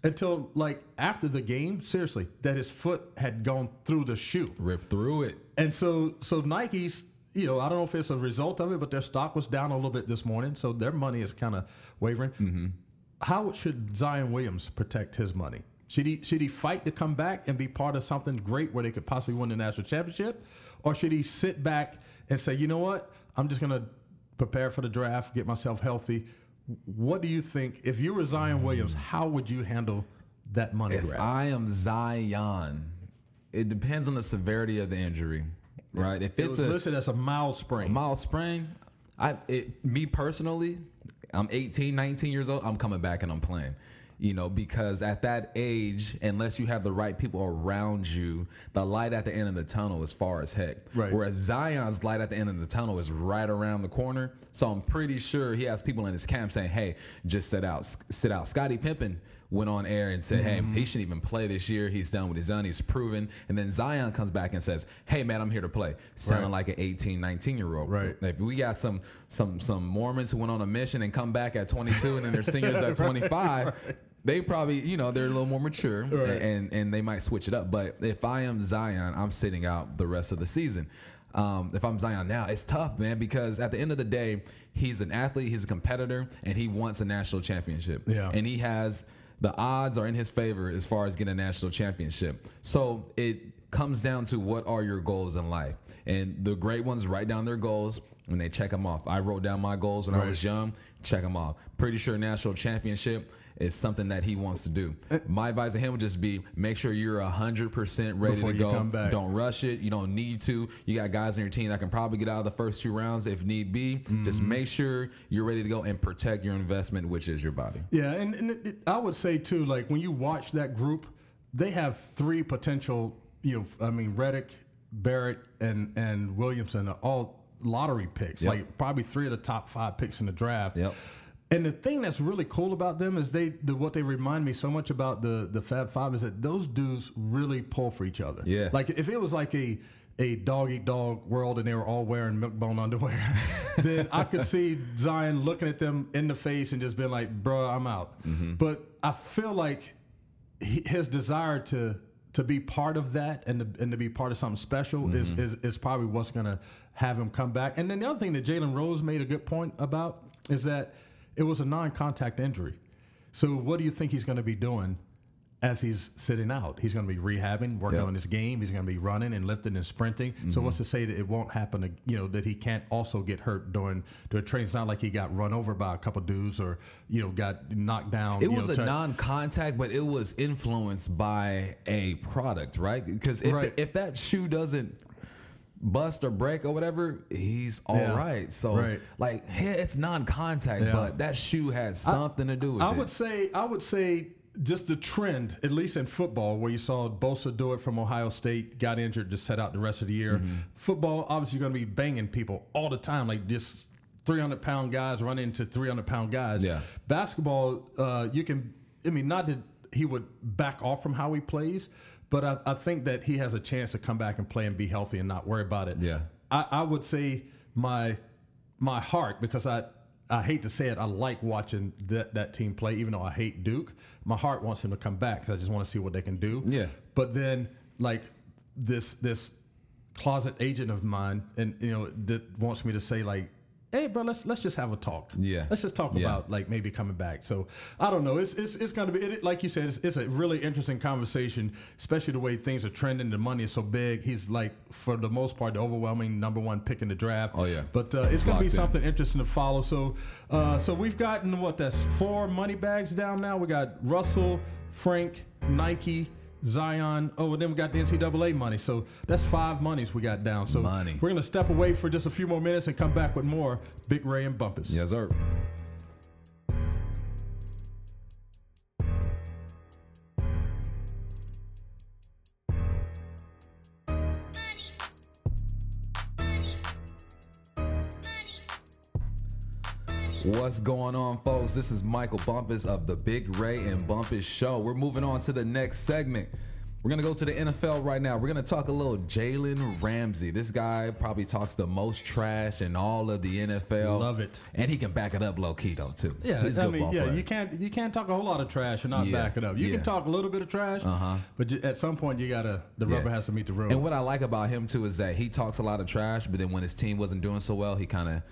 until like after the game, seriously, that his foot had gone through the shoe. ripped through it. And so, so Nike's, you know, I don't know if it's a result of it, but their stock was down a little bit this morning, so their money is kind of wavering. Mm-hmm. How should Zion Williams protect his money? Should he should he fight to come back and be part of something great where they could possibly win the national championship, or should he sit back and say, you know what, I'm just gonna prepare for the draft, get myself healthy. What do you think if you were Zion Williams? How would you handle that money If grab? I am Zion, it depends on the severity of the injury, right? If it it's was a listed as a mild sprain. mild sprain, I it me personally, I'm 18, 19 years old. I'm coming back and I'm playing. You know, because at that age, unless you have the right people around you, the light at the end of the tunnel is far as heck. Right. Whereas Zion's light at the end of the tunnel is right around the corner. So I'm pretty sure he has people in his camp saying, "Hey, just sit out, sit out." Scottie Pippen went on air and said, "Hey, he shouldn't even play this year. He's done what he's done. He's proven." And then Zion comes back and says, "Hey, man, I'm here to play." Sounding Right. like an 18, 19 year old. Right. If we got some some some Mormons who went on a mission and come back at 22 and then they're seniors at 25. They probably, you know, they're a little more mature Right. and and they might switch it up. But if I am Zion, I'm sitting out the rest of the season. Um, if I'm Zion now, it's tough, man, because at the end of the day, he's an athlete, he's a competitor, and he wants a national championship. Yeah. And he has the odds are in his favor as far as getting a national championship. So it comes down to what are your goals in life. And the great ones write down their goals and they check them off. I wrote down my goals when I was young, check them off. Pretty sure national championship is something that he wants to do. My advice to him would just be make sure you're 100% ready Before to go. Don't rush it. You don't need to. You got guys on your team that can probably get out of the first two rounds if need be. Just Mm-hmm. make sure you're ready to go and protect your investment, which is your body. Yeah, and, and it, it- I would say too, like when you watch that group, they have three potential. You know, I mean, Reddish, Barrett, and and Williamson are all lottery picks. Yep. Like probably three of the top five picks in the draft. Yep. And the thing that's really cool about them is they the, what they remind me so much about the the Fab Five is that those dudes really pull for each other. Yeah. Like if it was like a a dog eat dog world and they were all wearing milk bone underwear, then I could see Zion looking at them in the face and just being like, "Bro, I'm out." Mm-hmm. But I feel like he, his desire to to be part of that and to, and to be part of something special is, mm-hmm. is is probably what's gonna have him come back. And then the other thing that Jalen Rose made a good point about is that it was a non-contact injury. So what do you think he's going to be doing as he's sitting out? He's going to be rehabbing, working Yep. on his game. He's going to be running and lifting and sprinting. So mm-hmm. what's to say that it won't happen? You know that he can't also get hurt during during training. It's not like he got run over by a couple dudes or you know got knocked down. It was know, a non-contact, but it was influenced by a product, right? Because if, Right. if that shoe doesn't bust or break or whatever, he's all right. Yeah. So, Right. like, yeah, it's non-contact, Yeah. but that shoe has something to do with I it. I would say I would say just the trend, at least in football, where you saw Bosa do it from Ohio State, got injured, just set out the rest of the year. Mm-hmm. Football, obviously, you're going to be banging people all the time, like just 300 pound guys running into 300 pound guys. Yeah. Basketball, uh, you can. I mean, not that he would back off from how he plays, but I, I think that he has a chance to come back and play and be healthy and not worry about it. Yeah. I, I would say my my heart because I I hate to say it I like watching that that team play even though I hate Duke my heart wants him to come back because I just want to see what they can do Yeah. but then like this this closet agent of mine and you know that wants me to say like hey bro let's let's just have a talk Yeah. let's just talk Yeah. about like maybe coming back so I don't know it's it's, it's gonna be it, like you said it's, it's a really interesting conversation especially the way things are trending the money is so big he's like for the most part the overwhelming number one pick in the draft Oh, yeah. but uh, it's going to be in. something interesting to follow. So, uh, so we've gotten what? That's four money bags down now. We got Russell, Frank, Nike, Zion. Oh, and then we got the NCAA money. So that's five monies we got down. So Money. we're going to step away for just a few more minutes and come back with more Big Ray and Bumpus. yes, sir. What's going on, folks? This is Michael Bumpus of the Big Ray and Bumpus Show. We're moving on to the next segment. We're gonna go to the NFL right now. We're gonna talk a little Jalen Ramsey. This guy probably talks the most trash in all of the NFL. Love it. and he can back it up low key though too. Yeah, He's I good mean, yeah, player. you can't you can't talk a whole lot of trash and not Yeah, back it up. You yeah. can talk a little bit of trash, Uh-huh. but at some point you gotta the Yeah. rubber has to meet the road. And what I like about him too is that he talks a lot of trash, but then when his team wasn't doing so well, he kind of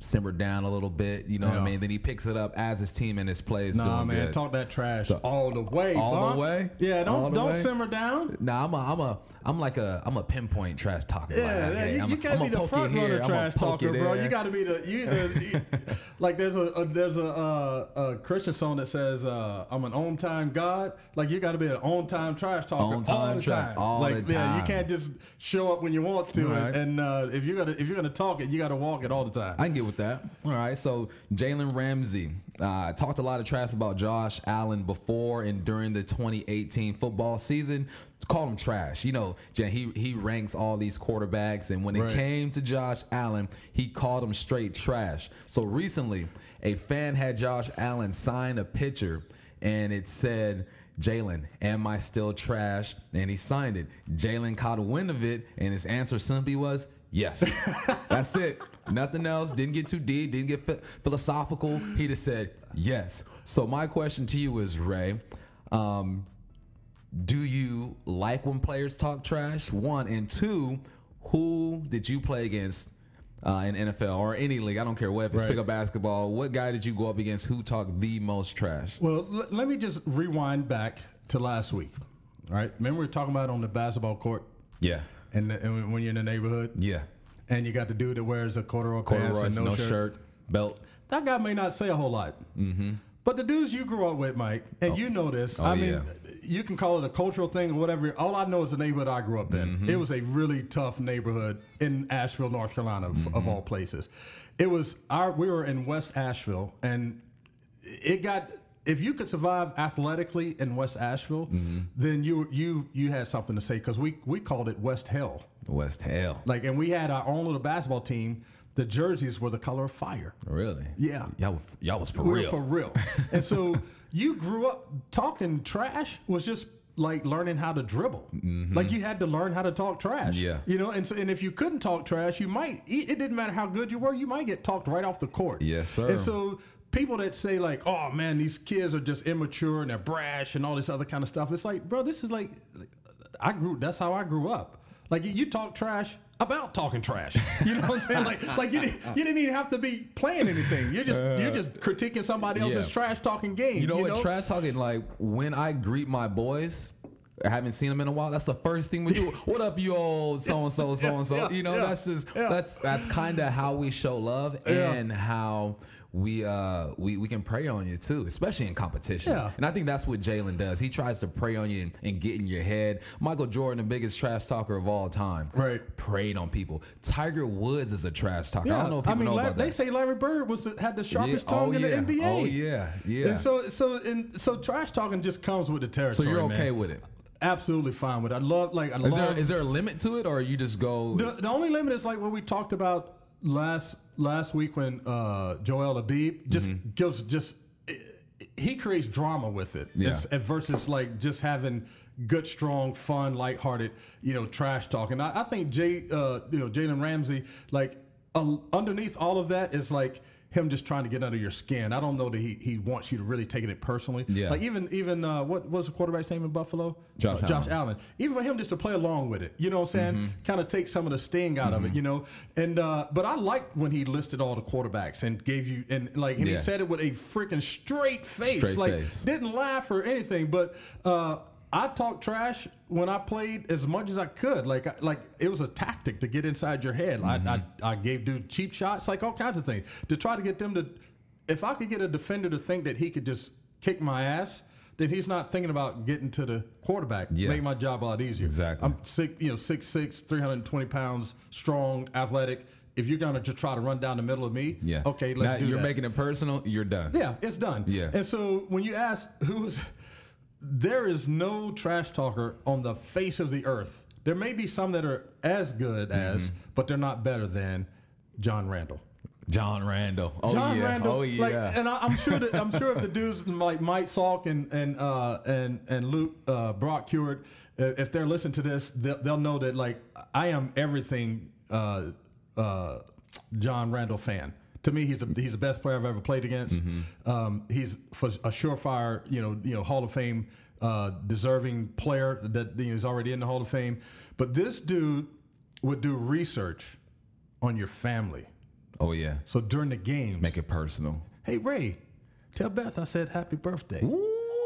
simmered down a little bit. You know what I mean? Then he picks it up as his team and his play is Nah, doing man, good. talk that trash all the way. All the way? Yeah, don't All the don't way? simmer down. Nah, I'm a, I'm a, I'm like a, I'm a pinpoint trash talker. Yeah, like, yeah, hey, you, I'm, you I'm can't gonna be the front runner here, trash talker, bro. there. You got to be the you either you- like there's a, a there's a, uh, a Christian song that says uh, I'm an on time God. Like you got to be an on time trash talker On all time the trash, time. all like the yeah, you can't just show up when you want to, Right. and, and uh, if you're gonna if you're gonna talk it, you got to walk it all the time. I can get with that. All right. So Jalen Ramsey uh, talked a lot of trash about Josh Allen before and during the 2018 football season. Called him trash. You know, he he ranks all these quarterbacks, and when it Right. came to Josh Allen, he called him straight trash. So recently, a fan had Josh Allen sign a picture, and it said. Jalen, am I still trash? And he signed it. Jalen caught wind of it, and his answer simply was yes. That's it. Nothing else. Didn't get too deep. Didn't get phi- philosophical. He just said yes. So my question to you is, Ray, um, do you like when players talk trash? One and two, who did you play against uh, in NFL or any league? I don't care what. If it's Right. pickup basketball, what guy did you go up against who talked the most trash? Well, l- let me just rewind back to last week. All right. Remember we were talking about on the basketball court Yeah, and, the, and when you're in the neighborhood yeah. And you got the dude that wears a corduroy, pants and no, shirt. belt. That guy may not say a whole lot. Mm-hmm. But the dudes you grew up with, Mike, and you know this. Oh, I mean, yeah. you can call it a cultural thing or whatever. All I know is the neighborhood I grew up in. Mm-hmm. It was a really tough neighborhood in Asheville, North Carolina, of Mm-hmm. all places. It was our. We were in West Asheville, and it got. If you could survive athletically in West Asheville, Mm-hmm. then you you you had something to say because we we called it West Hell. West Hell. Like, and we had our own little basketball team. The jerseys were the color of fire. Really? Yeah. Y'all, was- y'all was for We were real. For real. and so you grew up talking trash was just like learning how to dribble. Like you had to learn how to talk trash. Mm-hmm. Yeah. You know, and so, and if you couldn't talk trash, you might it didn't matter how good you were, you might get talked right off the court. Yes, sir. And so people that say like, "Oh man, these kids are just immature and they're brash and all this other kind of stuff." It's like, "Bro, this is like I grew that's how I grew up." Like you talk trash about talking trash. You know what I'm saying? Like, like you, didn't- you didn't even have to be playing anything. You're just uh, you're just critiquing somebody else's yeah. trash talking game. You know what? Trash talking, like when I greet my boys, I haven't seen them in a while. That's the first thing we do. what up, you old so and so, so and so? You know, yeah, that's just yeah. that's that's kind of how we show love and how we uh we, we can prey on you too, especially in competition. Yeah. And I think that's what Jalen does. He tries to prey on you and, and get in your head. Michael Jordan, the biggest trash talker of all time, Right. preyed on people. Tiger Woods is a trash talker. Yeah. I don't know if people mean, know La- about they say Larry Bird was the, had the sharpest Yeah. tongue oh, in yeah. the NBA. Oh yeah, yeah. And so so and so trash talking just comes with the territory. so you're okay man. with it? Absolutely fine with it. I love like I Is love there is there a limit to it, or you just go? The, the only limit is like what we talked about last last week when uh, Joel Abib just Mm-hmm. gives just he creates drama with it Yeah. It's- versus like just having good, strong, fun, lighthearted, you know, trash talk. And I, I think Jay, uh, you know, Jalen Ramsey, like uh, underneath all of that is like him just trying to get under your skin. I don't know that he, he wants you to really take it personally. Yeah. Like even even uh, what was the quarterback's name in Buffalo? Josh Uh, Josh Allen. Allen. Even for him just to play along with it, you know what I'm saying? Mm-hmm. Kind of take some of the sting out of it, you know. And uh, but I liked when he listed all the quarterbacks and gave you and like and Yeah. he said it with a freaking straight face, Straight like face. didn't laugh or anything. But uh, I talked trash when I played as much as I could. Like like it was a tactic to get inside your head. I, I mm-hmm. I gave dude cheap shots, like all kinds of things to try to get them to. If I could get a defender to think that he could just kick my ass. Then he's not thinking about getting to the quarterback, Yeah. make my job a lot easier. Exactly. I'm six, you know, six six, 320 pounds, strong, athletic. If you're gonna just try to run down the middle of me, yeah. okay, let's Now do You're that. making it personal. You're done. yeah, it's done. Yeah. And so when you ask who's, there is no trash talker on the face of the earth. There may be some that are as good Mm-hmm. as, but they're not better than John Randle. John Randle. Oh John yeah. Randle, oh yeah. like, and I, I'm sure that I'm sure if the dudes like Mike Salk and and uh, and and Luke uh, Brock Huard, uh, if they're listening to this, they'll, they'll know that like I am everything uh, uh, John Randle fan. To me, he's the, he's the best player I've ever played against. Mm-hmm. Um, he's for a surefire, you know, you know, Hall of Fame uh, deserving player that you know, is already in the Hall of Fame. But this dude would do research on your family. oh yeah. So during the games, Make it personal. Hey Ray, tell Beth I said happy birthday.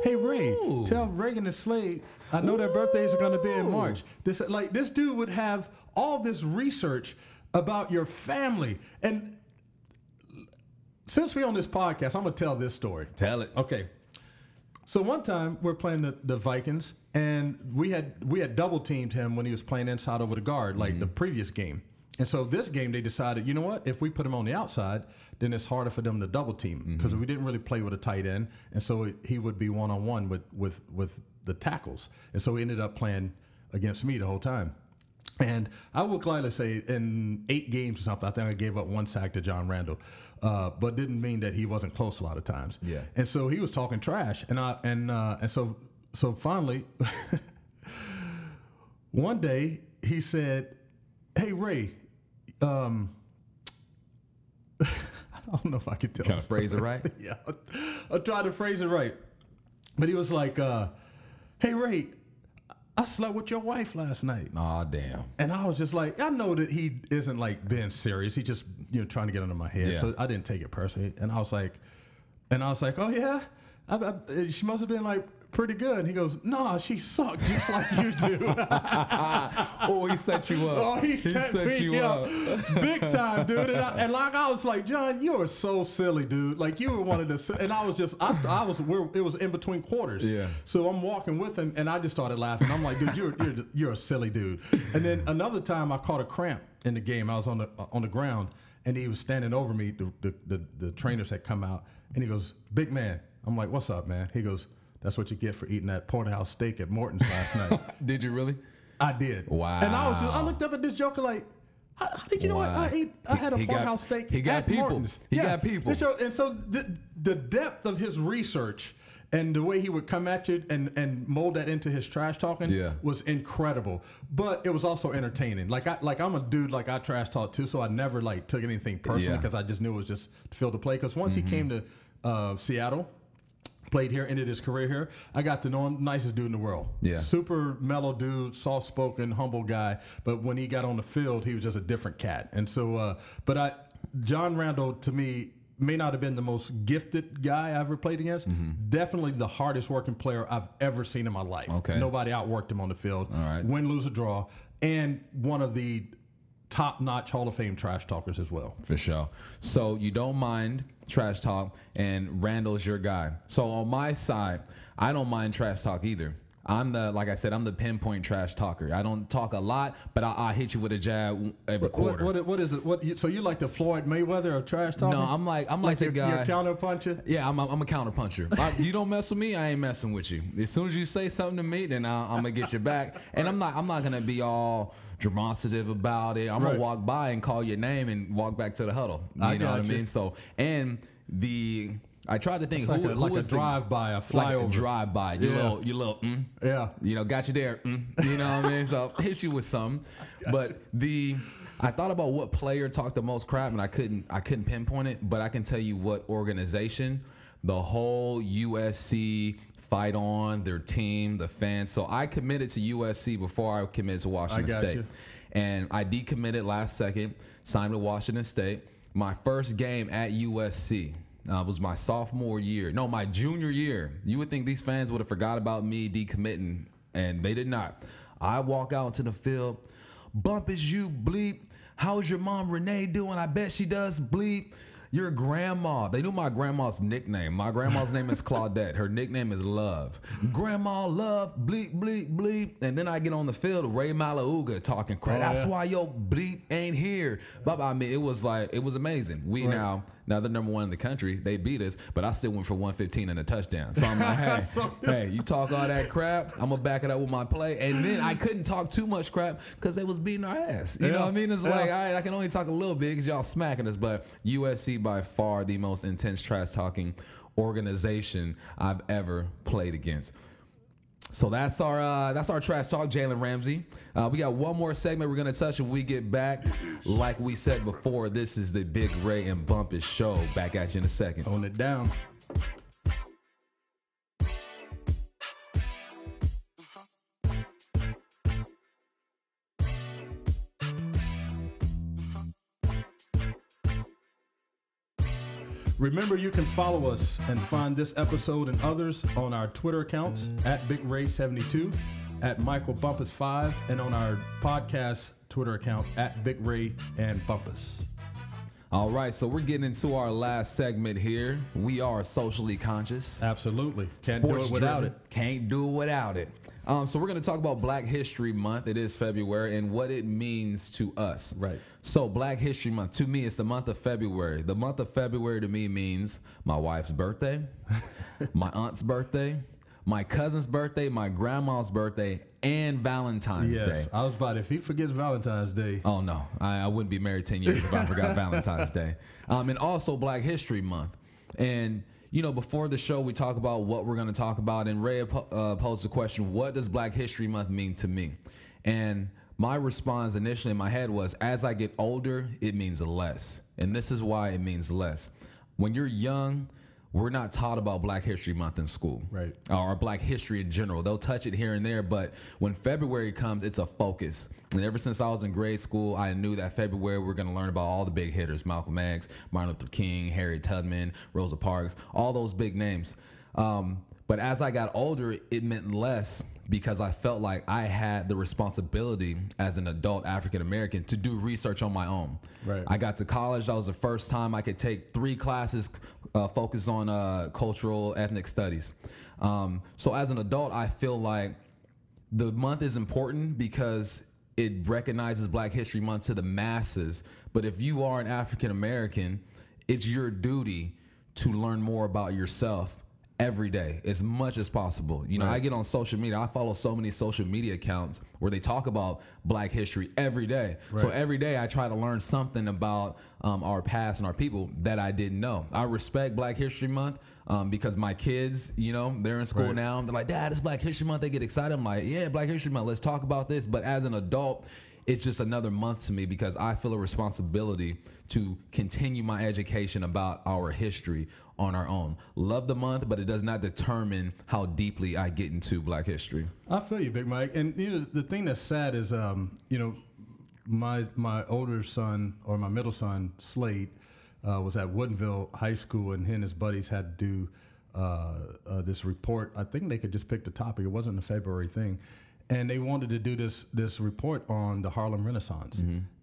Hey Ray, tell Reagan and Slade I know their birthdays are going to be in March. This like this dude would have all this research about your family, and since we are on this podcast, I'm gonna tell this story. Tell it. Okay. So one time we're playing the, the Vikings, and we had we had double teamed him when he was playing inside over the guard, like the mm-hmm. previous game. And so this game, they decided, you know what? If we put him on the outside, then it's harder for them to double team because mm-hmm. we didn't really play with a tight end, and so it, he would be one on one with with with the tackles. And so he ended up playing against me the whole time. And I will gladly say, in eight games or something, I think I gave up one sack to John Randle, uh, but didn't mean that he wasn't close a lot of times. Yeah. And so he was talking trash, and I and uh, and so so finally, one day he said, "Hey Ray, um, I don't know if I can tell." Trying to phrase it right? yeah, I'll try to phrase it right. But he was like, uh, "Hey Ray, I slept with your wife last night." Aw, damn. And I was just like, I know that he isn't like being serious. He just you know trying to get under my head. Yeah. So I didn't take it personally. And I was like, and I was like, oh yeah, I, I, she must have been like pretty good. And he goes, nah, she sucked just like you do. oh, he set you up. oh, he, set, me you up, up. big time, dude. And, I, and like I was like, John, you are so silly, dude. Like you were one of the, and I was just, I, I was, we're, it was in between quarters. Yeah. So I'm walking with him, and I just started laughing. I'm like, dude, you're you're you're a silly dude. And then another time, I caught a cramp in the game. I was on the uh, on the ground, and he was standing over me. The the, the, the trainers had come out, and he goes, "Big man." I'm like, "What's up, man?" He goes, "That's what you get for eating that porterhouse steak at Morton's last night." Did you really? I did. Wow. And I was just, I looked up at this joker like. How, how did you know what? I ate. I had a he got- porterhouse steak. he got people. Morton's. He got people. And so, and so the, the depth of his research and the way he would come at you and, and mold that into his trash talking Yeah. was incredible. But it was also entertaining. Like I like I'm a dude like I trash talk too, so I never like took anything personally Yeah. Mm-hmm. because I just knew it was just to fill the play. Because once he came to uh, Seattle. Played here, ended his career here. I got to know him, nicest dude in the world. Yeah. super mellow dude, soft spoken, humble guy. But when he got on the field, he was just a different cat. And so, uh, but I, John Randle to me may not have been the most gifted guy I've ever played against. Definitely the hardest working player I've ever seen in my life. Okay. nobody outworked him on the field. All right. win, lose, or draw, and one of the top-notch Hall of Fame trash talkers as well. For sure. So you don't mind trash talk, and Randle's your guy. So on my side, I don't mind trash talk either. I'm the like I said, I'm the pinpoint trash talker. I don't talk a lot, but I, I hit you with a jab every What, quarter. what, what is it? What so you like the Floyd Mayweather of trash talking? no, I'm like I'm like, the your, guy. your counter puncher. Yeah, I'm a, I'm a counter puncher. I, you don't mess with me, I ain't messing with you. As soon as you say something to me, then I, I'm gonna get you back. And I'm not I'm not gonna be all demonstrative about it. I'm Right. gonna walk by and call your name and walk back to the huddle. You I know what I you. mean? So and the I tried to think It's like who, a, who like a was the- drive by, a like a flyover. drive by. You Yeah. little you little mm, yeah. you know, got you there. Mm, you know what I mean? So hit you with some. But the I thought about what player talked the most crap, and I couldn't I couldn't pinpoint it. But I can tell you what organization, the whole USC fight on their team, the fans. So I committed to USC before I committed to Washington State, you. and I decommitted last second. Signed to Washington State. My first game at USC. Uh, was my sophomore year. No, my junior year. You would think these fans would have forgot about me decommitting, and they did not. I walk out into the field. Bumpus you, bleep. How's your mom Renee doing? I bet she does, bleep. Your grandma. They knew my grandma's nickname. My grandma's name is Claudette. Her nickname is Love. Grandma Love, bleep, bleep, bleep. And then I get on the field, Rey Maualuga talking crap. Oh, That's yeah. why yo bleep ain't here. But I mean, it was like it was amazing. We Right. now now they're number one in the country. They beat us, but I still went for 115 and a touchdown. So I'm like, hey, hey, you talk all that crap, I'm gonna back it up with my play. And then I couldn't talk too much crap because they was beating our ass. You know what I mean? It's Yeah. like, all right, I can only talk a little bit because y'all smacking us. But USC by far the most intense trash talking organization I've ever played against. So that's our uh, that's our trash talk, Jalen Ramsey. Uh, we got one more segment we're gonna touch when we get back. Like we said before, this is the Big Ray and Bumpus show. Back at you in a second. Tone it down. Remember, you can follow us and find this episode and others on our Twitter accounts at BigRay72, at Michael Bumpus5, and on our podcast Twitter account at Big Ray and Bumpus. All right, so we're getting into our last segment here. We are socially conscious. Absolutely. Can't do it without driven. it. Can't do it without it. Um, so we're going to talk about Black History Month. It is February and what it means to us. Right. So Black History Month to me, it's the month of February. The month of February to me means my wife's birthday, my aunt's birthday, my cousin's birthday, my grandma's birthday, and Valentine's Yes. Day. I was about if he forgets Valentine's Day. Oh no, I, I wouldn't be married ten years if I forgot Valentine's Day. Um, and also Black History Month. And you know, before the show, we talk about what we're going to talk about. And Ray uh, posed the question, "What does Black History Month mean to me?" And my response initially in my head was, "As I get older, it means less." And this is why it means less. When you're young, we're not taught about Black History Month in school Right. or Black history in general. They'll touch it here and there, but when February comes, it's a focus. And ever since I was in grade school, I knew that February we're going to learn about all the big hitters: Malcolm X, Martin Luther King, Harry Tubman, Rosa Parks, all those big names. Um, but as I got older, it meant less because I felt like I had the responsibility as an adult African American to do research on my own. Right. I got to college. That was the first time I could take three classes uh, focused on uh, cultural ethnic studies. Um, so as an adult, I feel like the month is important because it recognizes Black History Month to the masses. But if you are an African American, it's your duty to learn more about yourself every day as much as possible. You know, I get on social media. I follow so many social media accounts where they talk about Black history every day. So every day I try to learn something about um, our past and our people that I didn't know. I respect Black History Month um, because my kids, you know, they're in school Right. now. They're like, Dad, it's Black History Month. They get excited. I'm like, Yeah, Black History Month. Let's talk about this. But as an adult, it's just another month to me because I feel a responsibility to continue my education about our history on our own. Love the month, but it does not determine how deeply I get into Black history. I feel you, Big Mike. And you know, the thing that's sad is, um, you know, my my older son or my middle son Slade uh, was at Woodinville High School, and he and his buddies had to do uh, uh, this report. I think they could just pick the topic. It wasn't a February thing, and they wanted to do this this report on the Harlem Renaissance,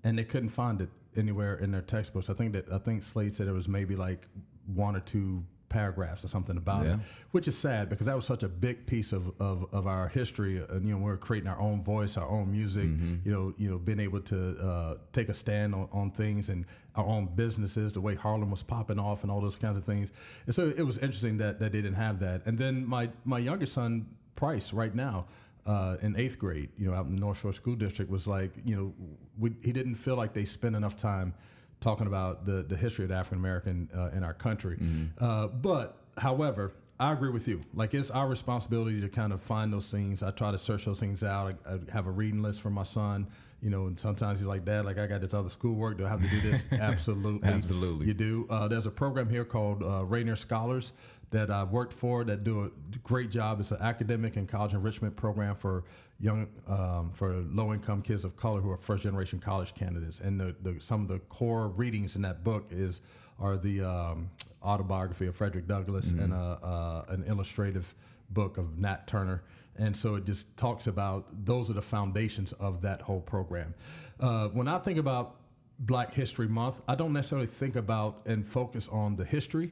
and they couldn't find it anywhere in their textbooks. I think that I think Slade said it was maybe like one or two paragraphs or something about Yeah. it which is sad because that was such a big piece of, of, of our history. And you know, we're creating our own voice, our own music. You know, you know, being able to uh, take a stand on, on things and our own businesses, the way Harlem was popping off, and all those kinds of things. And so it was interesting that, that they didn't have that. And then my my younger son Price, right now. Uh, in eighth grade, you know, out in the North Shore School District, was like, you know, we, he didn't feel like they spent enough time talking about the, the history of the African American uh, in our country. Uh, but, however, I agree with you. Like, it's our responsibility to kind of find those things. I try to search those things out. I, I have a reading list for my son. You know, and sometimes he's like, Dad, like I got this other schoolwork. Do I have to do this? Absolutely. Absolutely. You do. Uh, there's a program here called uh, Rainier Scholars that I've worked for that do a great job. It's an academic and college enrichment program for young, um, for low income kids of color who are first generation college candidates. And the, the, some of the core readings in that book is are the um, autobiography of Frederick Douglass and a, uh, an illustrative book of Nat Turner. And so it just talks about those are the foundations of that whole program. Uh, when I think about Black History Month, I don't necessarily think about and focus on the history.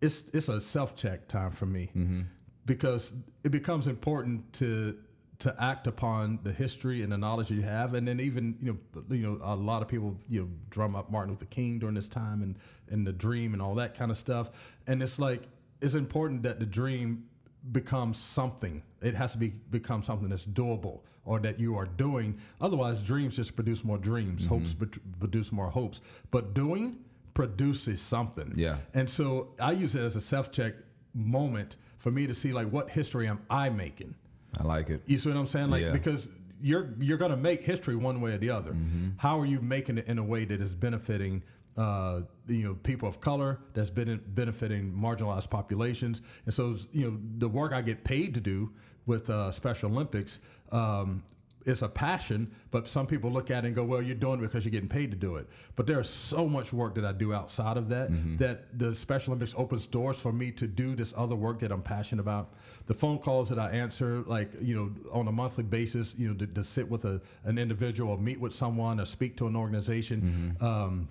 It's it's a self check time for me mm-hmm. because it becomes important to to act upon the history and the knowledge you have, and then even you know you know a lot of people you know drum up Martin Luther King during this time and and the dream and all that kind of stuff, and it's like it's important that the dream becomes something. It has to be become something that's doable or that you are doing. Otherwise, dreams just produce more dreams. Mm-hmm. Hopes produce more hopes. But doing produces something. Yeah. And so I use it as a self check moment for me to see like what history am I making. I like it. You see what I'm saying? Like Yeah. because you're you're gonna make history one way or the other. How are you making it in a way that is benefiting uh, you know people of color, that's been benefiting marginalized populations, and so you know the work I get paid to do with uh, Special Olympics. Um, it's a passion, but some people look at it and go, "Well, you're doing it because you're getting paid to do it." But there's so much work that I do outside of that that the Special Olympics opens doors for me to do this other work that I'm passionate about. The phone calls that I answer, like you know, on a monthly basis, you know, to, to sit with a, an individual, or meet with someone, or speak to an organization. Um,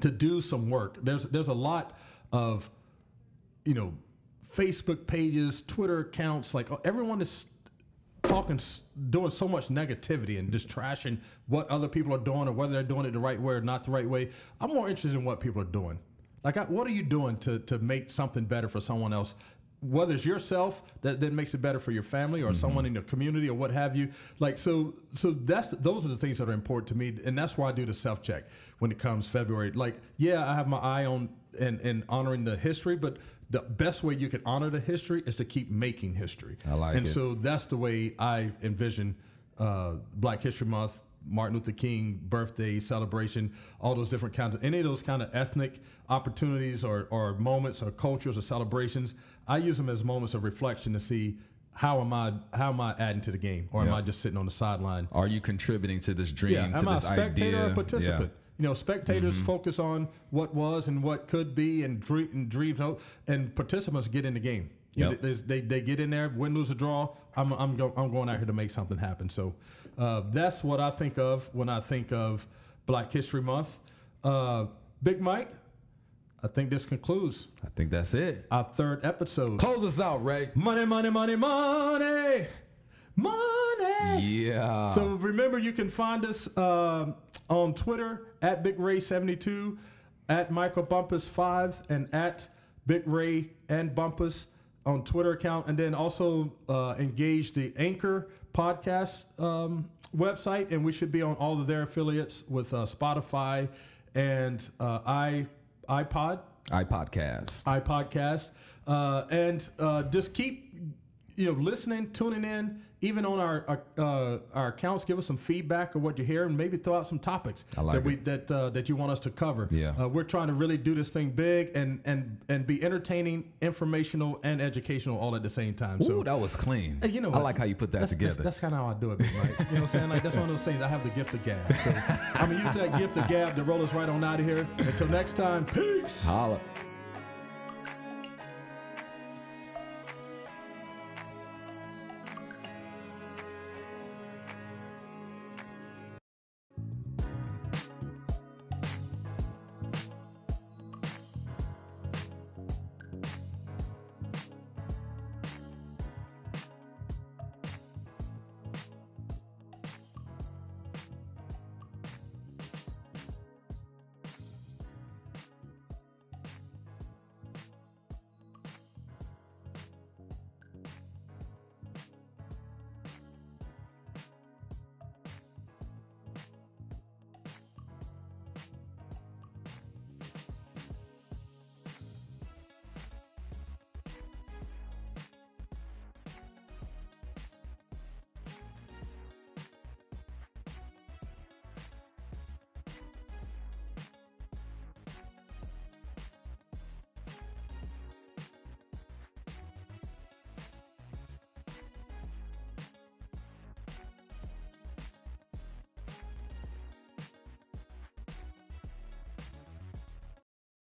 to do some work. There's there's a lot of you know Facebook pages, Twitter accounts, like everyone is talking, doing so much negativity and just trashing what other people are doing or whether they're doing it the right way or not the right way. I'm more interested in what people are doing. Like, I, what are you doing to to make something better for someone else? Whether it's yourself that then makes it better for your family or mm-hmm. someone in your community or what have you. Like, so so that's those are the things that are important to me, and that's why I do the self check when it comes February. Like, yeah, I have my eye on and and honoring the history, but the best way you can honor the history is to keep making history. I like and it. so that's the way I envision uh, Black History Month, Martin Luther King birthday celebration, all those different kinds of any of those kind of ethnic opportunities or, or moments or cultures or celebrations. I use them as moments of reflection to see how am I how am I adding to the game or am I just sitting on the sideline? Are you contributing to this dream, Yeah, to am I a this spectator idea? or a participant? Yeah. You know, spectators Mm-hmm. focus on what was and what could be, and, dream, and dreams, and participants get in the game. You know, they, they, they get in there, win, lose, or draw. I'm I'm, go, I'm going out here to make something happen. So uh, that's what I think of when I think of Black History Month. Uh, Big Mike, I think this concludes I think that's it. our third episode. Close us out, Ray. Money, money, money, money, money. Yeah. So remember, you can find us um on Twitter at Big Ray 72 at Michael Bumpus 5 and at Big Ray and Bumpus on Twitter account. And then also uh, engage the Anchor podcast um, website. And we should be on all of their affiliates with uh, Spotify and uh, i iPod iPodcast. iPodcast, uh, and uh, just keep you know listening, tuning in, even on our our, uh, our accounts. Give us some feedback of what you hear, and maybe throw out some topics like that we it. that uh, that you want us to cover. Yeah. uh, we're trying to really do this thing big and and and be entertaining, informational, and educational all at the same time. Ooh, so. that was clean. You know I what? like how you put that that's, together. That's, that's kind of how I do it, Mike. You know what I'm saying? Like that's one of those things. I have the gift of gab. So I'm gonna use that gift of gab to roll us right on out of here. Until next time, peace. Holla.